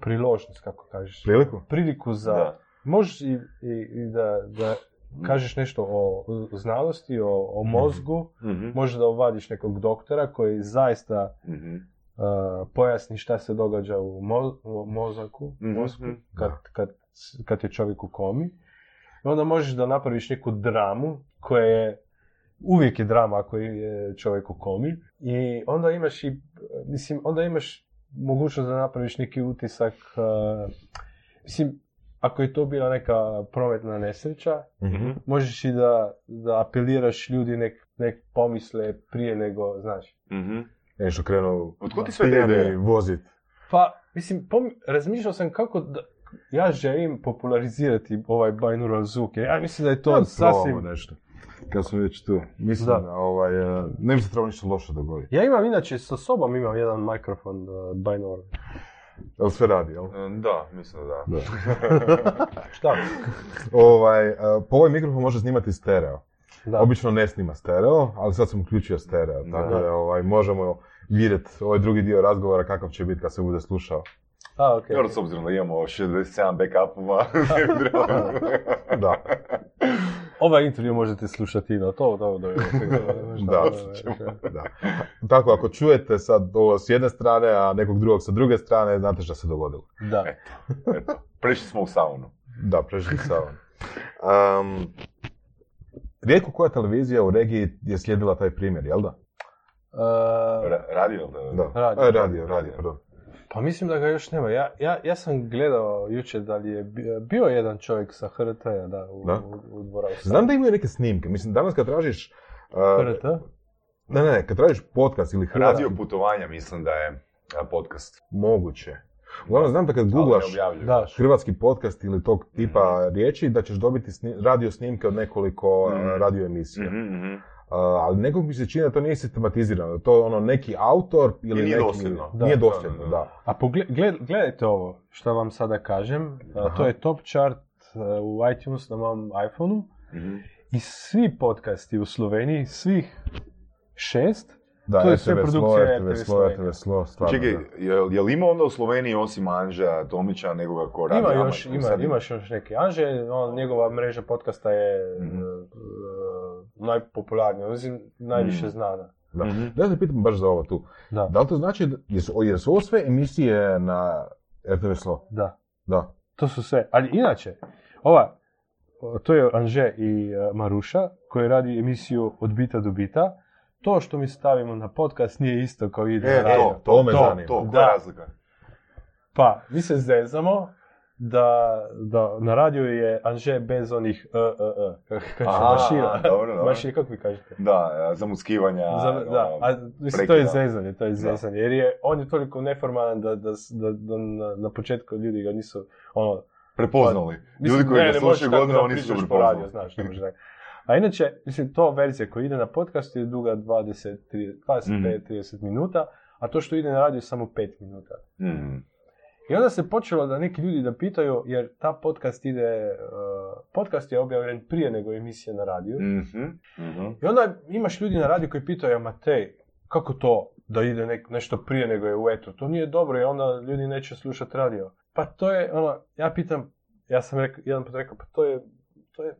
priložnost, kako kažeš. Priliku? priliku za... Da. Možeš i, i, i da, da kažeš nešto o, znanosti, o, o mozgu, Mhm, možeš da ovadiš nekog doktora koji zaista mhm, uh, pojasni šta se događa u, mo, u mozaku, Mhm, mozgu, mhm. kad, kad, kad je čovjek u komi. I onda možeš da napraviš neku dramu koja je uvijek je drama ako je čovjek u komi. I onda imaš i mislim onda imaš mogućnost da napraviš neki utisak uh, mislim ako je to bila neka prometna nesreća Mhm. možeš i da, da apeliraš ljudi nek, nek pomisle prije nego znaš mhm. Nešto krenu Otkud ti sve te ideje? vozit. pa mislim pom- razmišljao sam kako da, ja želim popularizirati ovaj binaural zvuk ja mislim da je to Ja, sasvim nešto. Kad smo već tu. Mislim Da. da, ovaj, eh, ne bi se trebalo ništa loše dogoditi. Ja imam inače sa sobom imam jedan mikrofon uh, binaural. Jel sve radi, jel? E, Da, mislim da. Da. Šta? ovaj, eh, po ovaj mikrofon može snimati stereo. Da. Obično ne snima stereo, ali sad sam uključio stereo, tako Da. da ovaj, možemo vidjeti ovaj drugi dio razgovora kakav će biti kad se bude slušao. A, okej. Dobro, s obzirom da imamo 67 backupova. Da. Ovaj intervju možete slušati na to, to, to, Da, da. Tako, ako čujete sad ovo s jedne strane, a nekog drugog sa druge strane, znate šta se dogodilo. Da. Eto, prešli smo u saunu. Da, prešli sa ovom. Um, rijetko koja televizija u regiji je slijedila taj primjer, jel da? Uh, Ra- radio da? Da. Radio. E, radio, radio, pardon. Pa mislim da ga još nema. Ja, ja, ja sam gledao jučer da li je bi- bio jedan čovjek sa HRT-a da, u, Da. u, u dvoravu. Znam da imaju neke snimke, mislim danas kad tražiš... uh, HRT? ne, ne, ne, kad tražiš podcast ili hrvatski, Radio putovanja, mislim da je podcast. moguće. Uglavnom znam da kad googlaš hrvatski podcast ili tog tipa riječi, da ćeš dobiti sni- radio snimke od nekoliko Mhm. uh, radio emisija. Mhm, mhm. Uh, ali nekog mi se čini da to nije sistematizirano, da to je ono neki autor ili I nije neki... dosljedno. Nije Da, dosljedno, da, da. A pogled, gled- gledajte ovo što vam sada kažem. A, to je top chart uh, u iTunes na mom iPhoneu. Mhm. I svi podcasti u Sloveniji, svih šest, Da, To je sve produkcija RTV RTV Slo, Slovenija. RTV Slo, stvarno. Čekaj, je, je li ima onda u Sloveniji osim Anža Tomića nekoga ko radi ima još, ima, imaš još neki. Anže, on, njegova mreža podcasta je Mhm. Najpopularnija, mislim, najviše Mhm. znana. Da. Mhm. Da te pitam baš za ovo tu. Da, Da li to znači, da, jesu, jesu ovo sve emisije na RTV Slo? da. Da. To su sve. Ali inače, ova, to je Anže i e, Maruša, koji radi emisiju Od bita do bita. To što mi stavimo na podcast nije isto kao ide E, na radio. to, to me to, zanima. to, koja je razlika? Pa, mi se zezamo da, da na radiju je Anže bez onih e, e, e, kaže Aha, mašina. dobro, dobro. Mašina, kako vi kažete? Da, zamuckivanja, Za, ono, da, a mislim, to je zezanje, to je zezanje, jer je, on je toliko neformalan da, da, da, da na, na početku ljudi ga nisu, ono, Prepoznali. Mislim, Ljudi koji ne, ga slušaju godinama nisu radiju, prepoznali. znaš, ne tako. A inače, mislim, to verzija koja ide na podcast je duga 20, 30, 25-30 minuta, a to što ide na radio je samo 5 minuta. Mhm. I onda se počelo da neki ljudi da pitaju, jer ta podcast ide, uh, podcast je objavljen prije nego emisija na radiju. Mhm. Mhm. I onda imaš ljudi na radiju koji pitaju, a Matej, kako to da ide nek- nešto prije nego je u etu? To nije dobro i onda ljudi neće slušati radio. Pa to je, ono, ja pitam, ja sam rekao, jedan put rekao, pa to je, to je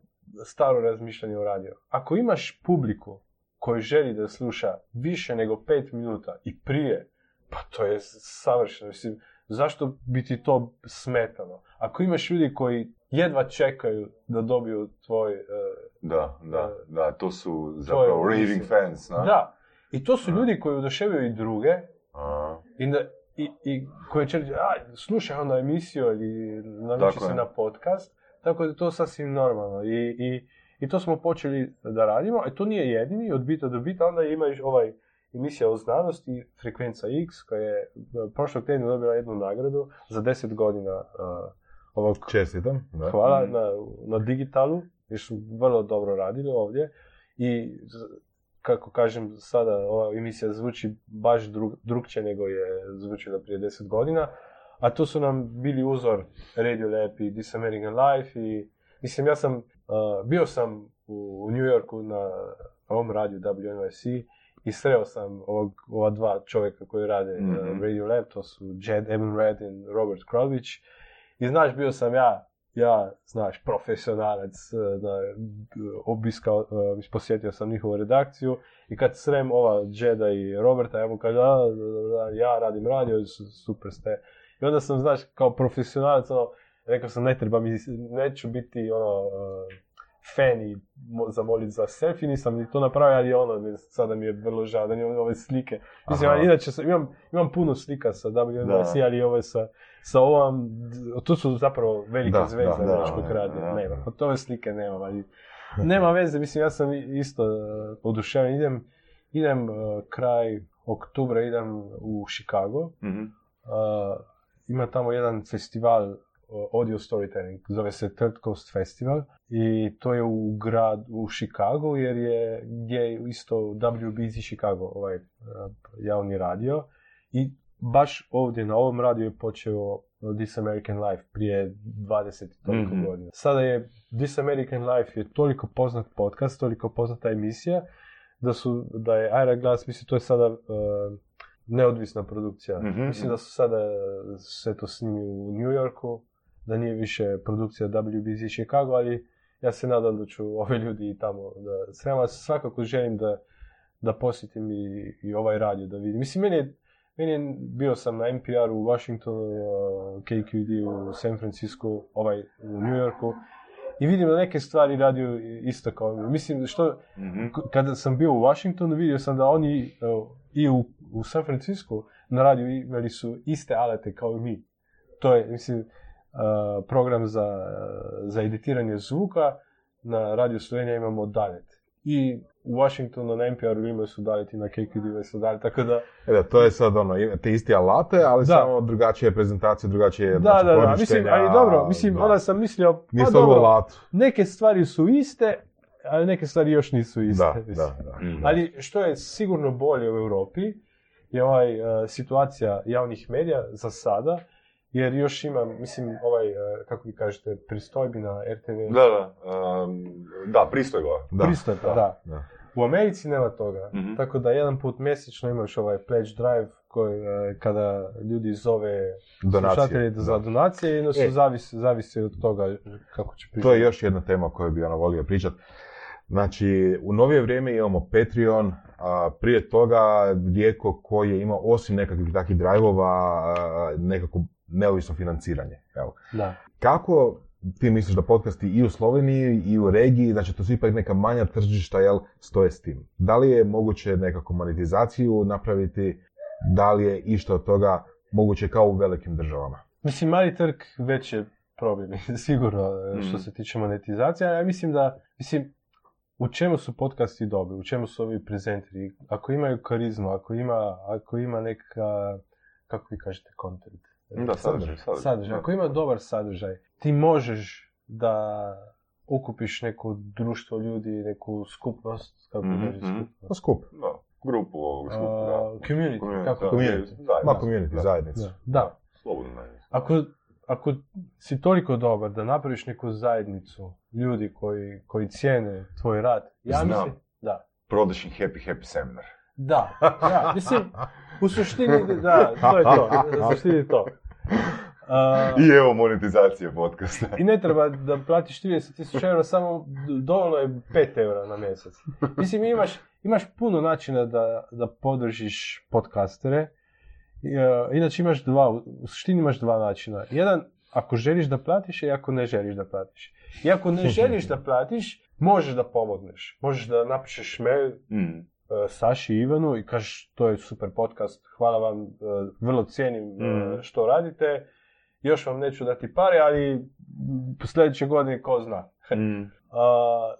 staro razmišljanje o radio. Ako imaš publiku koji želi da sluša više nego pet minuta i prije, pa to je savršeno. Mislim, zašto bi ti to smetano? Ako imaš ljudi koji jedva čekaju da dobiju tvoj... e, Da, da, Da. da, to su zapravo To je- raving fans, na? da. I to su ljudi koji oduševljaju i druge A, i, da, i, i koji će reći, a, slušaj onda emisiju ili navići Tako se na podcast. Tako da je to sasvim normalno. I, i, I to smo počeli da radimo. E to nije jedini, od bita do bita. Onda ima još ovaj emisija o znanosti, Frekvenca X, koja je e, prošlog tjedna dobila jednu nagradu za 10 godina uh, ovog Čestitam. Da. Hvala Mhm. na, na digitalu, jer su vrlo dobro radili ovdje. I kako kažem, sada ova emisija zvuči baš drug, drugčije nego je zvučila prije 10 godina. A tu su nam bili uzor Radio Lab i This American Life i mislim ja sam, uh, bio sam u, u New Yorku na ovom radiju WNYC i sreo sam ovog, ova dva čovjeka koji rade Mhm. uh, Radio Lab, to su Jed Ebenred i Robert Kralvić. I znaš, bio sam ja, ja, znaš, profesionalac, e, na, obiskao, e, posjetio sam njihovu redakciju i kad srem ova Jeda i Roberta, ja mu kažem, "A, da, ja radim radio, su- super ste. I onda sam, znaš, kao profesionalac, ono, rekao sam, ne treba mi, neću biti, ono, e, fan i mo- zamoliti za selfie, nisam ni to napravio, ali ono, sada mi je vrlo žao da nemam ove slike. Mislim, ali inače imam, imam puno slika sa Da. ali ove sa, sa ovom, tu su zapravo velike Da, zvezde američkog radija, nema, od ove slike nema, ali nema veze, mislim, ja sam isto uh, oduševljen, idem, idem uh, kraj oktobra, idem u Chicago, mhm. Uh, ima tamo jedan festival audio storytelling, zove se Third Coast Festival i to je u grad u Chicago jer je gdje je isto WBZ Chicago, ovaj uh, javni radio i baš ovdje na ovom radiju je počeo This American Life prije 20 i toliko Mhm. godina. Sada je This American Life je toliko poznat podcast, toliko poznata emisija da su, da je Aira Glass, mislim to je sada uh, neodvisna produkcija. Mhm. Mislim da su sada sve to snimi u New Yorku, da nije više produkcija WBZ Chicago, ali ja se nadam da ću ovi ljudi i tamo da srema. Svakako želim da, da posjetim i, i ovaj radio da vidim. Mislim, meni je, meni je, bio sam na NPR u Washingtonu, uh, KQD u San Francisco, ovaj u New Yorku i vidim da neke stvari radio isto kao mi. Mislim, što, Mhm. K- kada sam bio u Washingtonu vidio sam da oni uh, i u, u San Francisco na radiju imali su iste alate kao i mi. To je, mislim, program za, za editiranje zvuka, na Radio Slovenija imamo Dalet. I u Washingtonu na NPR-u imaju su Dalet i na KQD su Dalet, tako da... E da, to je sad ono, ima te isti alate, ali Da. samo drugačije prezentacije, drugačije Da, znači, da, da, mislim, ali dobro, mislim, da. onda sam mislio, pa dobro, alatu. neke stvari su iste, ali neke stvari još nisu iste. Da, mislim. da, da. Ali što je sigurno bolje u Europi je ovaj e, situacija javnih medija za sada, jer još ima, mislim, ovaj, e, kako vi kažete, pristojbi na RTV. Da, da, um, da, pristojba. Da. Pristojba, da. Da. U Americi nema toga. Mhm. Tako da jedan put mjesečno imaš ovaj pledge drive koji, e, kada ljudi zove Donacije. slušatelje za da. donacije i onda su E. zavisi, zavisi od toga kako će To je još jedna tema koju bi ono volio pričat. Znači, u novije vrijeme imamo Patreon, a prije toga rijetko koji je imao, osim nekakvih takvih drajvova, a, nekako neovisno financiranje. Evo. Da. Kako ti misliš da podcasti i u Sloveniji i u regiji, znači to su ipak neka manja tržišta, jel, stoje s tim? Da li je moguće nekako monetizaciju napraviti? Da li je išta od toga moguće kao u velikim državama? Mislim, mali trg već je problem, sigurno, e, što Mhm. se tiče monetizacije, ja mislim da, mislim, u čemu su podcasti dobri, u čemu su ovi prezenteri, ako imaju karizmu, ako ima, ako ima neka, kako vi kažete, content. Da, sadržaj, sadržaj. Sadržaj. Ako ima dobar sadržaj, ti možeš da okupiš neko društvo ljudi, neku skupnost, kako Mhm, kažeš, mhm. skupnost. Pa skup. Da, grupu ovog skupa, A, da. community, kako da, community. zajednica. Ma community, Da, zajednicu. Da, da. Slobodno. Ako, ako si toliko dobar da napraviš neku zajednicu ljudi koji, koji cijene tvoj rad, ja Znam. mislim, da, Prodaš im happy, happy seminar. Da, ja, mislim, u suštini, da, to je to, u suštini to. A, I evo monetizacije podcasta. I ne treba da platiš 30.000 eura, samo dovoljno je 5 eura na mjesec. Mislim, imaš, imaš puno načina da, da podržiš podcastere. E, Inače imaš dva, u suštini imaš dva načina. Jedan, ako želiš da platiš i ako ne želiš da platiš. I ako ne želiš da platiš, možeš da pomogneš. Možeš da napišeš mail Mm. E, Saši i Ivanu i kažeš to je super podcast, hvala vam, e, vrlo cijenim e, Mhm. što radite, još vam neću dati pare, ali sljedeće godine ko zna. Mm. A,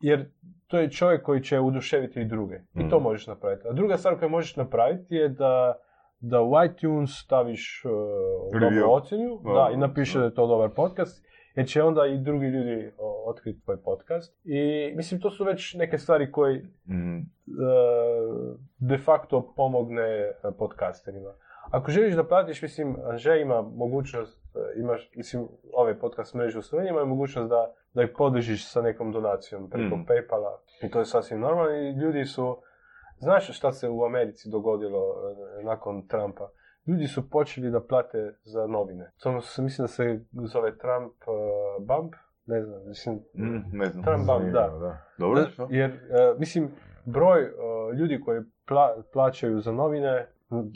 jer to je čovjek koji će uduševiti i druge. I to Mhm. možeš napraviti. A druga stvar koju možeš napraviti je da, da u iTunes staviš uh, dobru ocjenu Da, i napiše da je to dobar podcast, jer će onda i drugi ljudi otkriti tvoj podcast. I mislim, to su već neke stvari koje Mm. e, de facto pomogne e, podcasterima. Ako želiš da platiš, mislim, Anže ima mogućnost, e, imaš, mislim, ove podcast mreže u Sloveniji imaju mogućnost da, da ih podržiš sa nekom donacijom preko Mm. Paypala. I to je sasvim normalno i ljudi su, znaš šta se u Americi dogodilo nakon Trumpa? Ljudi su počeli da plate za novine. Samo se, mislim da se zove Trump e, Bump, ne znam, mislim, Mm, ne znam. Trump Bump, da. da. Dobro, da, jer, e, mislim, broj e, ljudi koji pla- plaćaju za novine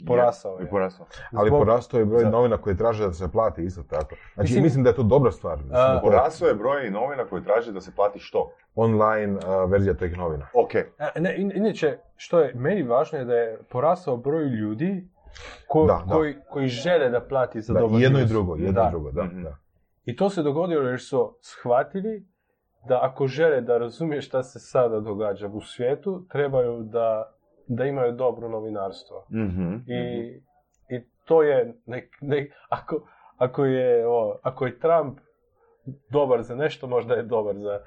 porasao je. Je porasao. Ali Zbog- porastao je broj za- novina koje traže da se plati isto tako. Znači, Mislim- mislim, da je to dobra stvar. Mislim, A, Porasao je broj novina koji traže da se plati što? online a, verzija tih novina. Ok. Ne, in- inače, što je meni važno je da je porasao broj ljudi ko- Da, da. Koji, koji žele da plati za Da, dobar jedno i drugo, jedno Da. i drugo, da. Mhm. da. I to se dogodilo jer su shvatili da ako žele da razumije šta se sada događa u svijetu, trebaju da, da imaju dobro novinarstvo. Mhm. I, i to je, nek, nek- ako, ako, je, o, ako je Trump dobar za nešto, možda je dobar za...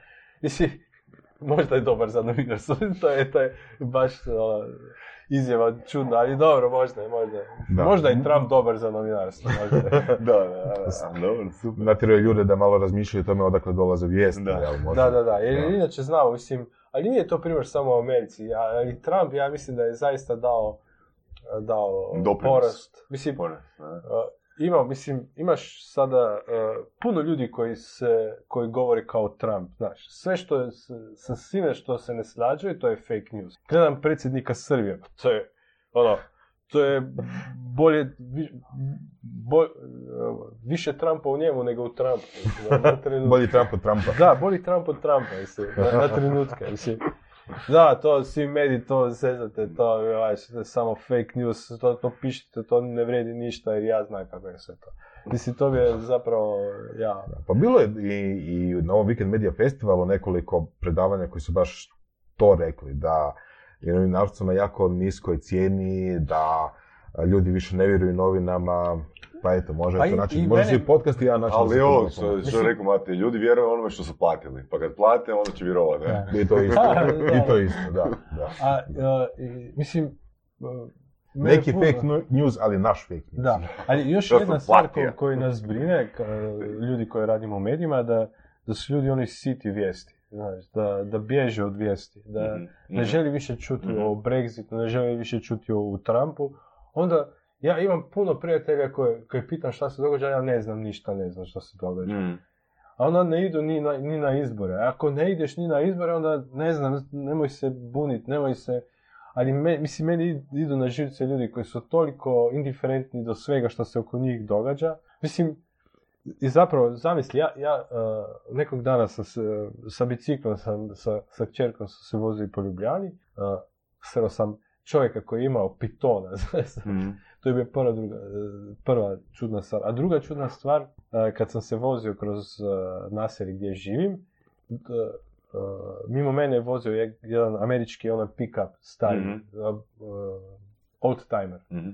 Mislim, možda je dobar za novinarstvo. to, je, to je baš o, izjava čudna, ali dobro, možda je, možda je. Da. Možda je Trump dobar za novinarstvo. Možda je. Da, da, da. Dobro, super. Natjeruje ljude da malo razmišljaju o tome odakle dolaze vijesti. Da. jel, možda. Da, da, da. Jer Da. inače znamo, mislim, ali nije to primjer samo u Americi. a- Ali Trump, ja mislim da je zaista dao, dao Doprinos. porast. Mislim, Porast, da. Uh, ima, mislim, imaš sada uh, puno ljudi koji se, koji govore kao Trump, znaš, sve što je, sa svime što se ne slađuje, to je fake news. Gledam predsjednika Srbije, to je, ono, to je bolje, vi- bol- uh, više Trumpa u njemu nego u Trumpu. Bolji Trump od Trumpa. Da, bolji Trump od Trumpa, mislim, na, na trenutke, mislim. Da, to svi mediji to zezate, to ovaj, je samo fake news, to, to pišete, to ne vredi ništa jer ja znam kako je sve to. Mislim, to bi je zapravo, ja, Pa bilo je i, i na ovom Weekend Media Festivalu nekoliko predavanja koji su baš to rekli, da je novinarstvo na jako niskoj cijeni, da ljudi više ne vjeruju novinama, pa eto, može Pa to i- način, i može mene- se i podcast i jedan način. Ali ovo, što, što je rekao Mate, ljudi vjeruju onome što su platili. Pa kad plate, onda će vjerovati. ne? I to isto, Da, da, i to isto, da. da. a, uh, i, mislim, uh, mene Neki puno- fake news, ali naš fake news. Da, ali još Ja jedna stvar platio. ko- koju nas brine, ka- ljudi koji radimo u medijima, da, da su ljudi oni siti vijesti, znaš, da, da bježe od vijesti, da Mhm, ne mhm. želi više čuti Mhm. o Brexitu, ne želi više čuti o Trumpu, onda ja imam puno prijatelja koje, koje pitam šta se događa, ja ne znam ništa, ne znam šta se događa. Mm. A onda ne idu ni na, ni na izbore. Ako ne ideš ni na izbore, onda ne znam, nemoj se bunit, nemoj se... Ali me, mislim, meni idu na živce ljudi koji su toliko indiferentni do svega što se oko njih događa. Mislim, i zapravo, zamisli, ja, ja uh, nekog dana sam se, sa biciklom, sam, sa, sa kćerkom sam se vozio po Ljubljani, uh, sreo sam čovjeka koji je imao pitona, Mm. to je bila prva, druga, e, prva čudna stvar. A druga čudna stvar, e, kad sam se vozio kroz e, naselje gdje živim, mimo mene je vozio je- jedan američki onaj pick-up stari, Mhm. e, e, old timer. Mhm.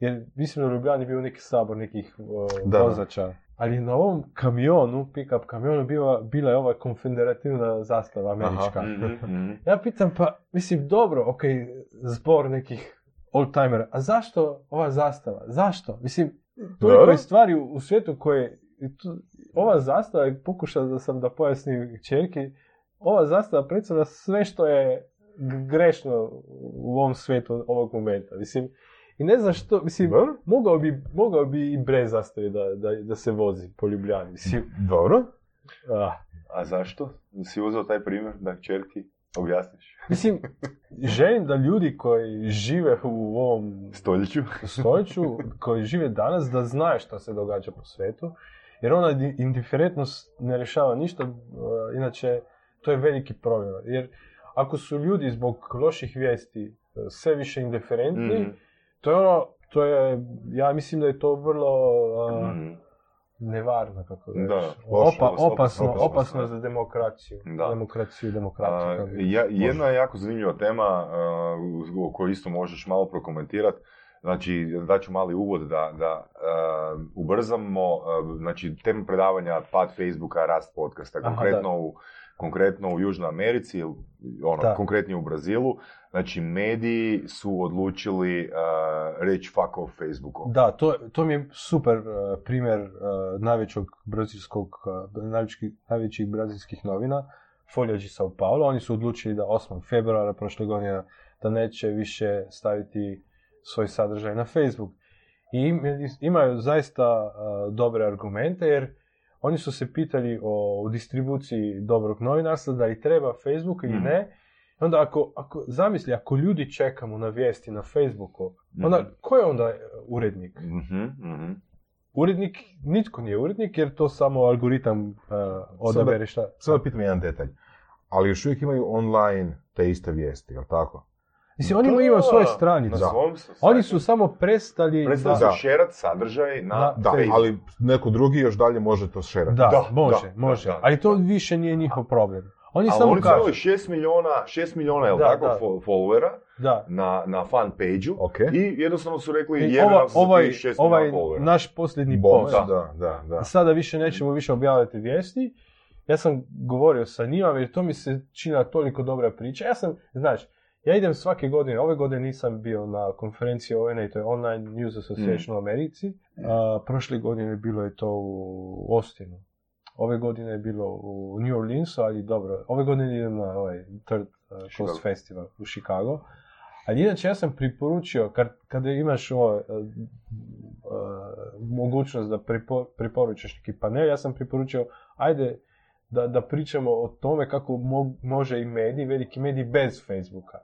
Jer mislim da u Ljubljani je bio neki sabor nekih vozača. Ali na ovom kamionu, pick-up kamionu, bila, bila je ova konfederativna zastava američka. Mhm, mhm. Ja pitam, pa, mislim, dobro, ok, zbor nekih oldtimera, a zašto ova zastava? Zašto? Mislim, toliko je stvari u, u svijetu koje, tu- ova zastava, pokušao da sam da pojasnim čerki, ova zastava predstavlja sve što je grešno u ovom svijetu ovog momenta. Mislim, i ne znam što, mislim, Dobro. mogao bi, mogao bi i Bre zastaviti da, da, da se vozi po Ljubljani. Mislim, Dobro. ah. A zašto? Si uzeo taj primjer da čerki objasniš? Mislim, želim da ljudi koji žive u ovom Stoljeću? stoljeću, koji žive danas, da znaju što se događa po svijetu. Jer ona di- indiferentnost ne rješava ništa, uh, inače to je veliki problem. Jer ako su ljudi zbog loših vijesti uh, sve više indiferentni, Mhm. To je ono, to je, ja mislim da je to vrlo uh, Mhm. nevarno, kako Da, reći. loše, Opa, opasno, opasno, opasno, opasno da. za demokraciju. Da. Demokraciju, demokraciju. A, kako bi- ja, jedna jako zanimljiva tema o kojoj isto možeš malo prokomentirati. Znači, daću mali uvod da, da uh, ubrzamo, uh, znači, tema predavanja pad Facebooka, rast podcasta, Aha, konkretno, u, konkretno u Južnoj Americi, ono, Da. konkretnije u Brazilu, znači, mediji su odlučili uh, reći fuck off Facebooku. Da, to, to mi je super uh, primjer uh, najvećeg brazilskog, uh, najvećih, najvećih brazilskih novina, Folha de Sao Paulo. Oni su odlučili da 8. februara prošle godine da neće više staviti svoj sadržaj na Facebook. I im- imaju zaista uh, dobre argumente jer oni su se pitali o distribuciji dobrog novinarstva, da li treba Facebook ili Mhm. ne. I onda ako, ako, zamisli, ako ljudi čekamo na vijesti na Facebooku, onda Mhm. ko je onda e, urednik? Mhm. Urednik, nitko nije urednik jer to samo algoritam uh, odabere šta. Samo pitam jedan detalj. Ali još uvijek imaju online te iste vijesti, jel tako? Mislim, oni imaju svoje Na stranice. svom su Oni su samo prestali... Predstavljaju da, se šerat sadržaj na, Na Da, Facebook. ali neko drugi još dalje može to šerati. da, Da, može, da, može. da, da, ali to da. više nije njihov problem. Oni Ali samo oni su kažu. imali 6 miliona, 6 miliona, jel Da, tako, followera Da. na, na fan page-u Ok. i jednostavno su rekli I jebe ova- nam se za ovaj, 6 ovaj miliona followera. naš posljednji post. da, da, da. Sada više nećemo više objavljati vijesti. Ja sam govorio sa njima, jer to mi se čina toliko dobra priča. Ja sam, znaš, ja idem svake godine, ove godine nisam bio na konferenciji ONA, to je Online News Association u Americi. A, prošle godine bilo je to u Austinu. Ove godine je bilo u New Orleansu, ali dobro, ove godine idem na ovaj Third uh, Coast Chicago. Festival u Chicago. Ali inače ja sam preporučio, kad, kada imaš ovo, uh, uh, mogućnost da preporučaš neki panel, ja sam preporučio, ajde da, da pričamo o tome kako mo- može i medij, veliki medij bez Facebooka.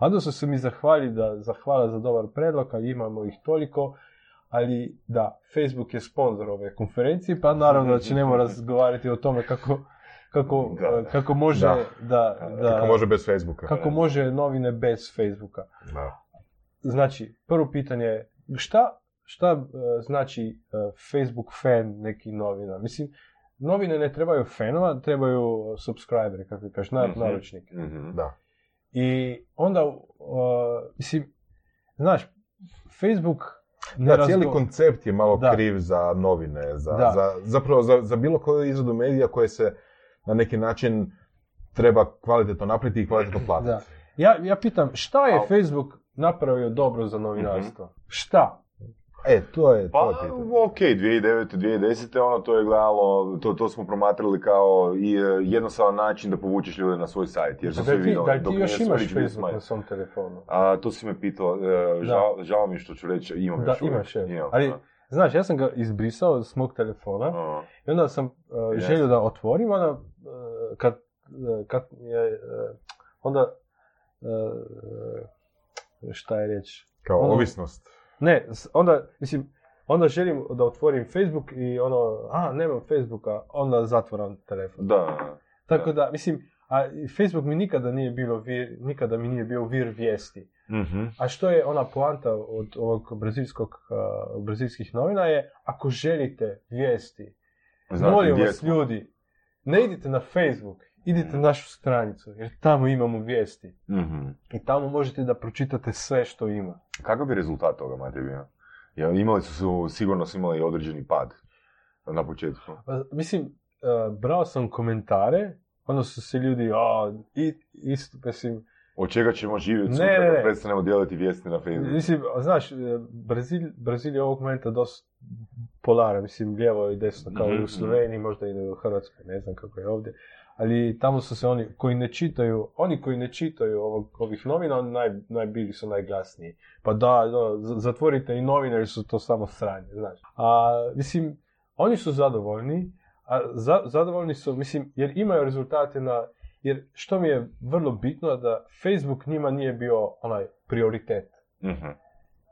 A onda su se mi zahvali da, zahvala za dobar predlog, ali imamo ih toliko, ali da, Facebook je sponsor ove konferencije, pa naravno da ćemo razgovarati o tome kako, kako, Da. uh, kako može Da. da, Kako može bez Facebooka. kako može novine bez Facebooka. Da. Znači, prvo pitanje je, šta, šta e, znači e, Facebook fan neki novina? Mislim, novine ne trebaju fanova, trebaju subscriberi, kako kažeš, Mhm. naručnike. Mhm. Da. I onda, uh, mislim, znaš, Facebook ne Da, cijeli koncept je malo Da. kriv za novine, za, Da. za, zapravo za, za bilo koju izradu medija koje se na neki način treba kvalitetno napraviti i kvalitetno platiti. Ja, ja pitam, šta je Al- Facebook napravio dobro za novinarstvo? Šta? E, to je, to Pa, je pitanje. ok, 2009. 2010. ono to je gledalo, to, to smo promatrali kao i, e, jednostavan način da povučeš ljude na svoj sajt. Jer su Da svi vidjeli da dok ti još imaš Facebook na svom telefonu? A, to si me pitao, e, žao, žao mi je što ću reći, imam Da, još uvijek. imaš, je. Imam, Ali, da. znaš, ja sam ga izbrisao s mog telefona A, i onda sam uh, Jasno. želio da otvorim, onda, uh, kad, uh, kad je, uh, onda, uh, šta je riječ? Kao ono- ovisnost. Ne, onda, mislim, onda želim da otvorim Facebook i ono, a, nemam Facebooka, onda zatvoram telefon. Da, Tako da, mislim, a Facebook mi nikada nije bilo vir, nikada mi nije bio vir vijesti. Mhm. A što je ona poanta od ovog brazilskog, uh, brazilskih novina je, ako želite vijesti, Znate molim vas ljudi, ne idite na Facebook, idite na našu stranicu, jer tamo imamo vijesti. Mhm. I tamo možete da pročitate sve što ima. Kakav bi rezultat toga, Mate, bio? Ja, imali su, sigurno su imali određeni pad na početku. Pa, Mislim, uh, brao sam komentare, onda su se ljudi, a, i, isto, mislim, Od čega ćemo živjeti Ne, sutra ne, prestanemo dijeliti vijesti na Facebooku? Mislim, znaš, e, Brazil, Brazil je ovog momenta dosta polaran, mislim, lijevo i desno, kao i Mhm, u Sloveniji, možda i u Hrvatskoj, ne znam kako je ovdje. Ali tamo su se oni koji ne čitaju, oni koji ne čitaju ovog, ovih novina, oni naj, najbili su najglasniji. Pa da, da, z- zatvorite i novine jer su to samo sranje, znaš. A, mislim, oni su zadovoljni, a za, zadovoljni su, mislim, jer imaju rezultate na, jer što mi je vrlo bitno da Facebook njima nije bio onaj prioritet. Mhm.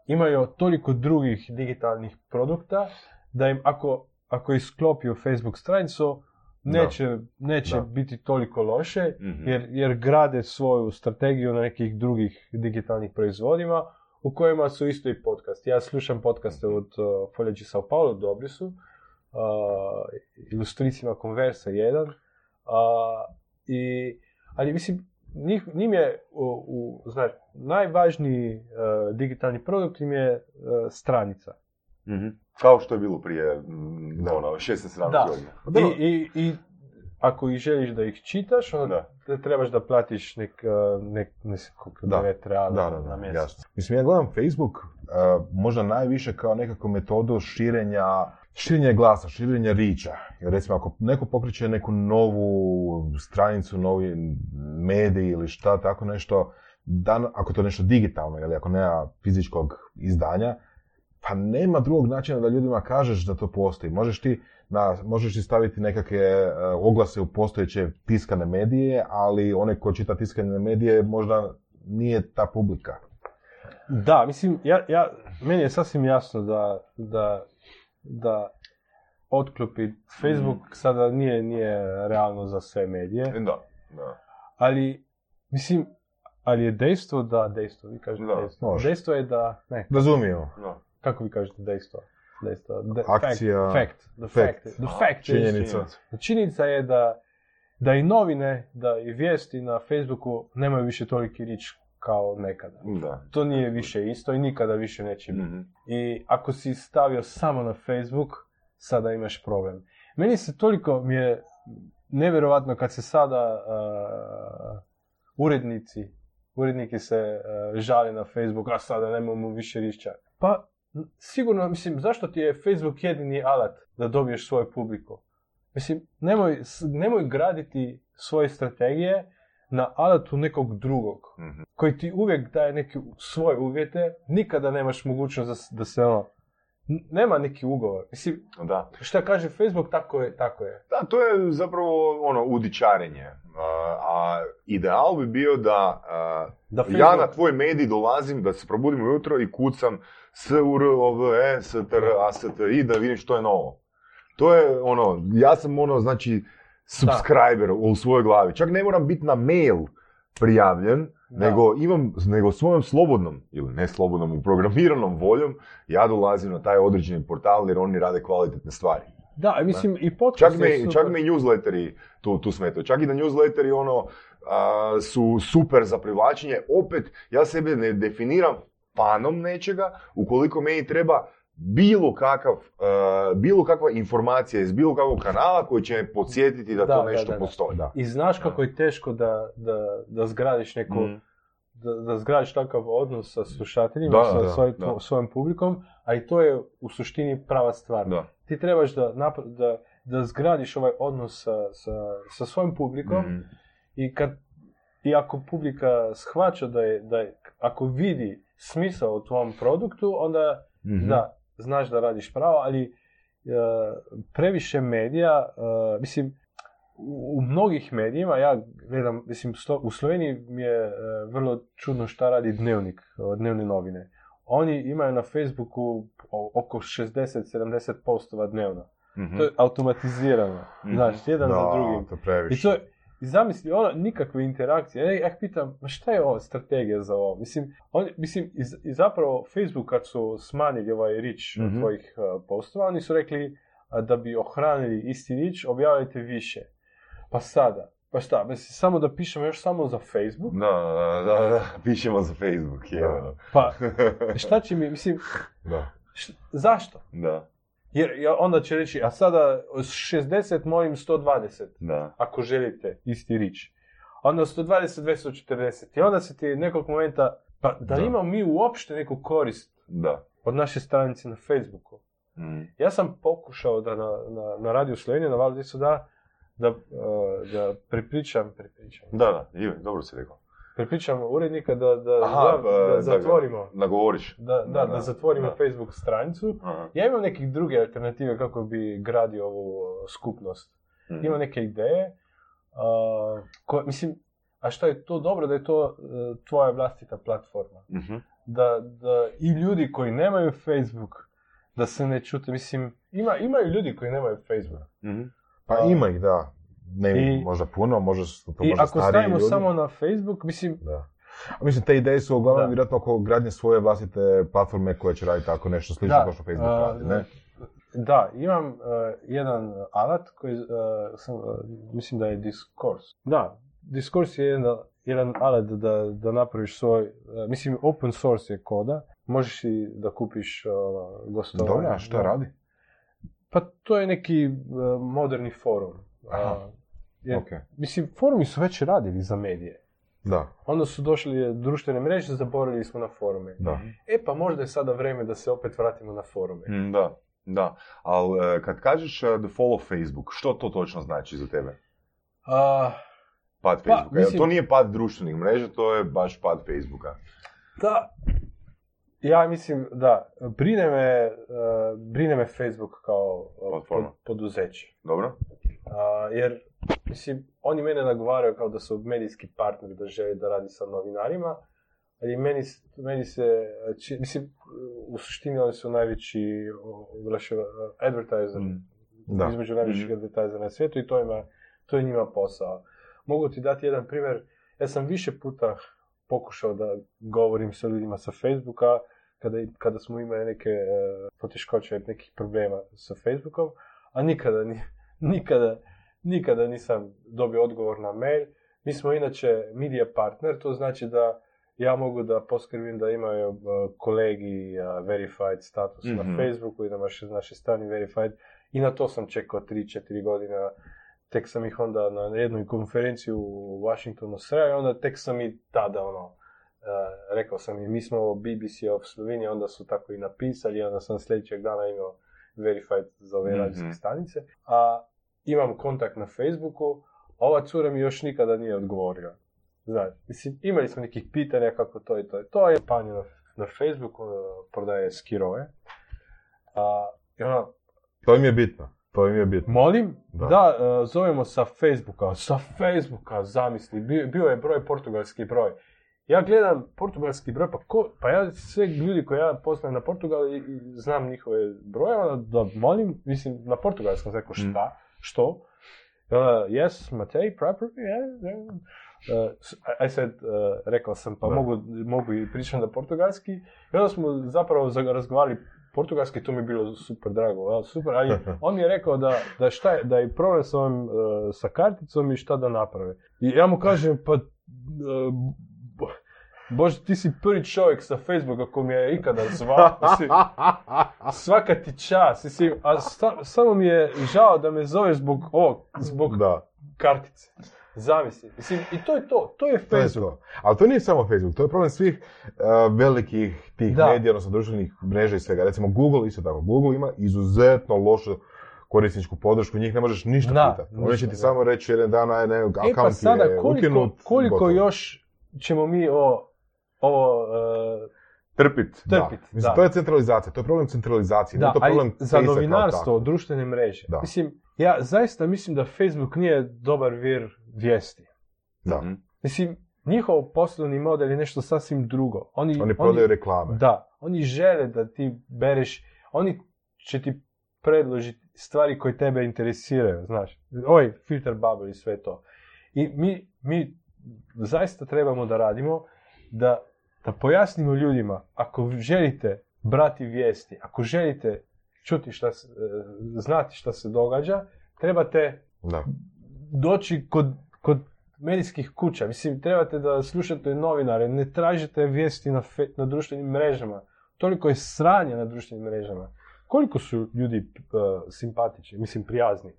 Imaju toliko drugih digitalnih produkta da im ako, ako isklopiju Facebook stranicu, neće, neće Da. biti toliko loše, Mhm. jer, jer grade svoju strategiju na nekih drugih digitalnih proizvodima u kojima su isto i podcast. Ja slušam podcaste od uh, Foljeđi Sao Paulo, dobri su. Uh, Ilustricima Conversa jedan. Uh, i, ali mislim, njih, njim je u, u, znaš, najvažniji uh, digitalni produkt im je uh, stranica. Mhm. Kao što je bilo prije mm, Da. ono, 16-17 Da. godina. I, i, I ako ih želiš da ih čitaš, onda Da. te trebaš da platiš nek, uh, nek, ne znam koliko, Da. 9 reala Da, da, na mjesec. jasno. Mislim, ja gledam Facebook uh, možda najviše kao nekakvu metodu širenja, širenja glasa, širenja riča. Jer recimo, ako neko pokreće neku novu stranicu, novi medij ili šta, tako nešto, dan, ako to je nešto digitalno ili ako nema fizičkog izdanja, pa nema drugog načina da ljudima kažeš da to postoji. Možeš ti, na, možeš ti staviti nekakve e, oglase u postojeće tiskane medije, ali onaj ko čita tiskane medije možda nije ta publika. Da, mislim, ja, ja, meni je sasvim jasno da, da, da otklopi Facebook Mm. sada nije, nije realno za sve medije, Da, da. ali mislim, ali je dejstvo da, dejstvo, vi kažete Da, dejstvo. može. Dejstvo je da, ne, Razumijemo. da. Kako vi kažete dejstvo? Dejstvo. De- Akcija, Fact, fact. The fact. fact. The fact Činjenica. Činjenica je da, da i novine, da i vijesti na Facebooku nemaju više toliki rič kao nekada. Da. To nije više isto i nikada više neće biti. Mhm. I ako si stavio samo na Facebook, sada imaš problem. Meni se toliko mi je nevjerovatno kad se sada uh, urednici, uredniki se uh, žale na Facebook, a sada nemamo više rišća. Pa sigurno, mislim, zašto ti je Facebook jedini alat da dobiješ svoju publiku? Mislim, nemoj, nemoj graditi svoje strategije na alatu nekog drugog Mhm. koji ti uvijek daje neke svoje uvjete, nikada nemaš mogućnost da, da se ono, nema neki ugovor. Mislim, Da. šta kaže Facebook, tako je, tako je. Da, to je zapravo ono udičarenje. A, ideal bi bio da Da ja na tvoj medij dolazim, da se probudim ujutro i kucam s u r o v e s t r a s t i da vidim što je novo. To je ono, ja sam ono, znači, subscriber u svojoj glavi. Čak ne moram biti na mail prijavljen, Da. nego imam, nego svojom slobodnom, ili ne slobodnom, programiranom voljom, ja dolazim na taj određeni portal jer oni rade kvalitetne stvari. Da, mislim, i Čak podcast me, super. čak me i newsletteri tu, tu smetaju. Čak i da newsletteri ono, a, su super za privlačenje. Opet, ja sebe ne definiram fanom nečega, ukoliko meni treba bilo kakav, a, bilo kakva informacija iz bilo kakvog kanala koji će me podsjetiti da, Da, to da, nešto da, da. postoji. Da. I znaš kako je teško da, da, da zgradiš neku, Mm. da, da zgradiš takav odnos sa slušateljima, Da, sa da, svoj- da. svojom publikom, a i to je u suštini prava stvar. Da. Ti trebaš da, napra- da, da zgradiš ovaj odnos sa, sa, sa svojom publikom, Mhm. I kad i ako publika shvaća da je, da je, ako vidi smisao u tvom produktu, onda Mhm. da, znaš da radiš pravo, ali e, previše medija, e, mislim, u, u mnogih medijima, ja gledam, mislim, sto- u Sloveniji mi je e, vrlo čudno šta radi dnevnik, e, dnevne novine. Oni imaju na Facebooku oko 60-70 postova dnevno. Mhm. To je automatizirano. Mhm. Znaš, jedan za Da, drugim. to I to je, i zamisli, ono, nikakve interakcije. Ja, ja pitam, ma šta je ovo strategija za ovo? Mislim, oni, mislim i, zapravo Facebook kad su smanjili ovaj reach Mhm. tvojih uh, postova, oni su rekli a, da bi ohranili isti reach, objavljajte više. Pa sada, pa šta, mislim, samo da pišemo još samo za Facebook? Da, da, da, da, pišemo za Facebook, je. Pa šta će mi, mislim, Da. zašto? da, Jer onda će reći, a sada s 60 molim 120. da. ako želite isti rič. Onda 120, 240. I onda se ti nekog momenta, pa da Da. imamo mi uopšte neku korist Da. od naše stranice na Facebooku? Mm. Ja sam pokušao da na, na, na Radio Slovenije, na Valu da, da, uh, da prepričam, prepričam, Da, da, Ive, dobro si rekao. prepričam urednika da, da, Aha, da da, zatvorimo, Nagovoriš. da, da, da, Da, da, zatvorimo da. Facebook stranicu. Aha. Ja imam nekih druge alternative kako bi gradio ovu uh, skupnost. Mhm. Ima neke ideje, uh, koje, mislim, a što je to dobro da je to uh, tvoja vlastita platforma. Mhm. Da, da i ljudi koji nemaju Facebook, da se ne čute, mislim, ima, imaju ljudi koji nemaju Facebook. Mhm. Pa ima ih, da. Ne I- možda puno, možda su to I možda ako stariji stavimo ljudi. samo na Facebook, mislim, Da. A mislim, te ideje su uglavnom Da. vjerojatno oko gradnje svoje vlastite platforme koje će raditi tako nešto slično kao što Facebook a, radi, ne? Da, imam uh, jedan alat koji, uh, sam, uh, mislim da je Discourse. Da, Discourse je jedan, jedan alat da, da napraviš svoj, uh, mislim open source je koda, možeš i da kupiš uh, gostovanje. Dobro, a Da. radi? Pa to je neki uh, moderni forum. Aha. Uh, jer, Ok. Mislim, forumi su već radili za medije. Da, Onda su došli društvene mreže, zaboravili smo na forume. da. E pa možda je sada vrijeme da se opet vratimo na forume. Mm, Da, da. Ali e, kad kažeš e, the fall of Facebook, što to točno znači za tebe? A, Pad Pa, Facebooka. Jel mislim- To nije pad društvenih mreža, to je baš pad Facebooka. Da, ja mislim da brine me, uh, brine me Facebook kao uh, pod- poduzeće. Dobro? A, jer, mislim, oni mene nagovaraju kao da su medijski partner, da žele da radi sa novinarima, ali meni, meni se, či- mislim, u suštini oni su najveći oglašiva, advertiser, Mm. Da. između najvećih Mhm. advertisera na svijetu i to, ima, to je njima posao. Mogu ti dati jedan primjer, ja sam više puta pokušao da govorim sa ljudima sa Facebooka, kada, kada smo imali neke uh, poteškoće, nekih problema sa Facebookom, a nikada, ni, nikada, nikada nisam dobio odgovor na mail. Mi smo inače media partner, to znači da ja mogu da poskrbim da imaju uh, kolegi uh, verified status na Mhm. Facebooku i na našoj strani verified i na to sam čekao 3-4 godina. Tek sam ih onda na jednoj konferenciji u Washingtonu sreo i onda tek sam i tada ono, uh, rekao sam im, mi smo BBC of Slovenija, onda su tako i napisali, onda sam sljedećeg dana imao verified za ove Mhm. radijske stanice. A imam kontakt na Facebooku, a ova cura mi još nikada nije odgovorila. Znači, mislim, imali smo nekih pitanja kako to i to je. To je panje na, na Facebooku, uh, prodaje skirove. A, i ono, To im je bitno. To im je bitno. Molim? Da. Da, e, zovemo sa Facebooka. Sa Facebooka, zamisli. Bio, bio je broj portugalski broj. Ja gledam portugalski broj, pa, ko, pa ja sve ljudi koje ja poznajem na Portugal i, i znam njihove broje, onda da molim, mislim, na portugalskom rekao šta, što? Uh, yes, Matej, proper, yeah, yeah. Uh, I- said, uh, rekao sam, pa Da. mogu, mogu i pričam na portugalski. I onda smo zapravo za- razgovarali portugalski, to mi je bilo super drago, jel, super, ali on mi je rekao da, da, šta je, da je problem sa, ovim, uh, sa karticom i šta da naprave. I ja mu kažem, pa, uh, bo- Bože, ti si prvi čovjek sa Facebooka ko mi je ikada zvao. Mislim, svaka ti čast. Mislim, a sta- samo mi je žao da me zoveš zbog ovog, zbog Da, kartice. Zamisli. Mislim, i to je to. To je to je Facebook. to. Ali to nije samo Facebook, to je problem svih uh, velikih tih Da. medija, odnosno društvenih mreža i svega. Recimo Google isto tako. Google ima izuzetno lošu korisničku podršku, njih ne možeš ništa Da, pitati. Oni će ti da. samo reći jedan dan, aj ne, E pa sada, je koliko, ukinut, koliko gotovo. još ćemo mi o, ovo uh, Trpit. Da. trpit? Mislim, da. to je centralizacija, to je problem centralizacije, Da, nije to problem za novinarstvo, društvene mreže. Da. Mislim, ja zaista mislim da Facebook nije dobar vir vijesti. Da. Mhm. Mislim, njihov poslovni model je nešto sasvim drugo. Oni, Oni prodaju reklame. Da, oni žele da ti bereš, oni će ti predložiti stvari koje tebe interesiraju, znaš. Ovaj filter bubble i sve to. I mi, mi zaista trebamo da radimo da, da pojasnimo ljudima, ako želite brati vijesti, ako želite čuti šta, se- e, znati šta se događa, trebate Da. Doći kod, kod medijskih kuća. Mislim, trebate da slušate novinare, ne tražite vijesti na, fe- na društvenim mrežama. Toliko je sranja na društvenim mrežama. Koliko su ljudi uh, simpatični, mislim, prijazni.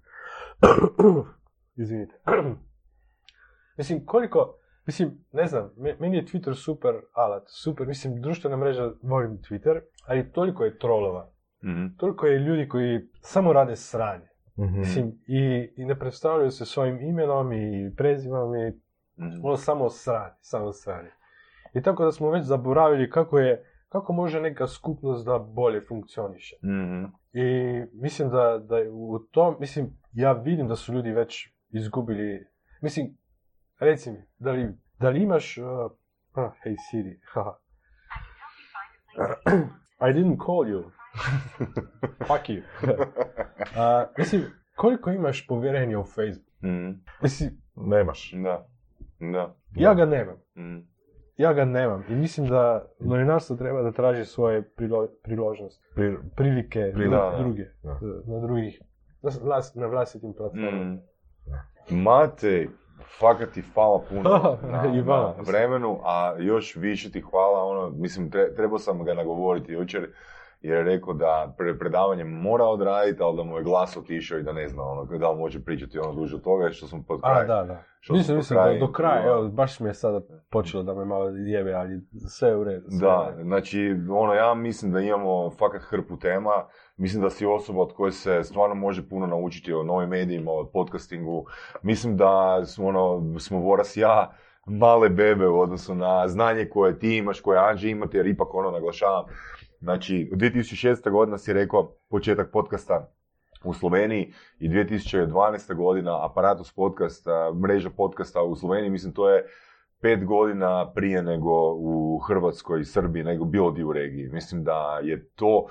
Izvinite. mislim, koliko, mislim, ne znam, me- meni je Twitter super alat, super, mislim, društvena mreža, volim Twitter, ali toliko je trolova, Mhm. toliko je ljudi koji samo rade sranje. Mhm. Mislim, i, i ne predstavljaju se svojim imenom i prezimenom i ono samo sranje, samo sranje. I tako da smo već zaboravili kako je, kako može neka skupnost da bolje funkcioniše. Mhm. I mislim da, da je u tom, mislim, ja vidim da su ljudi već izgubili, mislim, reci mi, da li, da li imaš, uh, ah, hey Siri, haha. I didn't call you. Fuck you. A, mislim, koliko imaš povjerenja u Facebook? Mhm. Mislim, Nemaš. Da. Da. ja ga nemam. Mhm. Ja ga nemam. I mislim da novinarstvo treba da traži svoje prilo, priložnosti, Pri- prilike na da. druge, Da. na drugih, na, vlas- na vlastitim platformama. Mhm. Matej, fakat ti hvala puno na, na vremenu, a još više ti hvala, ono, mislim, tre, trebao sam ga nagovoriti jučer, jer je rekao da pre, predavanje mora odraditi, ali da mu je glas otišao i da ne zna, ono, da li može pričati ono duže od toga, što smo pod kraj. A, da, da. što Mislim, mislim, pod da do kraja, evo, baš mi je sada počelo da me malo jebe, ali sve je u redu. je Da, redu. znači, ono, ja mislim da imamo fakat hrpu tema, mislim da si osoba od koje se stvarno može puno naučiti o novim medijima, o podcastingu, mislim da smo, ono, smo Voras ja male bebe u odnosu na znanje koje ti imaš, koje Anđe imate, jer ipak ono, naglašavam, znači, 2006. godina si rekao početak podcasta u Sloveniji i 2012. godina aparatus podcasta, mreža podcasta u Sloveniji, mislim to je pet godina prije nego u Hrvatskoj i Srbiji, nego bilo di u regiji. Mislim da je to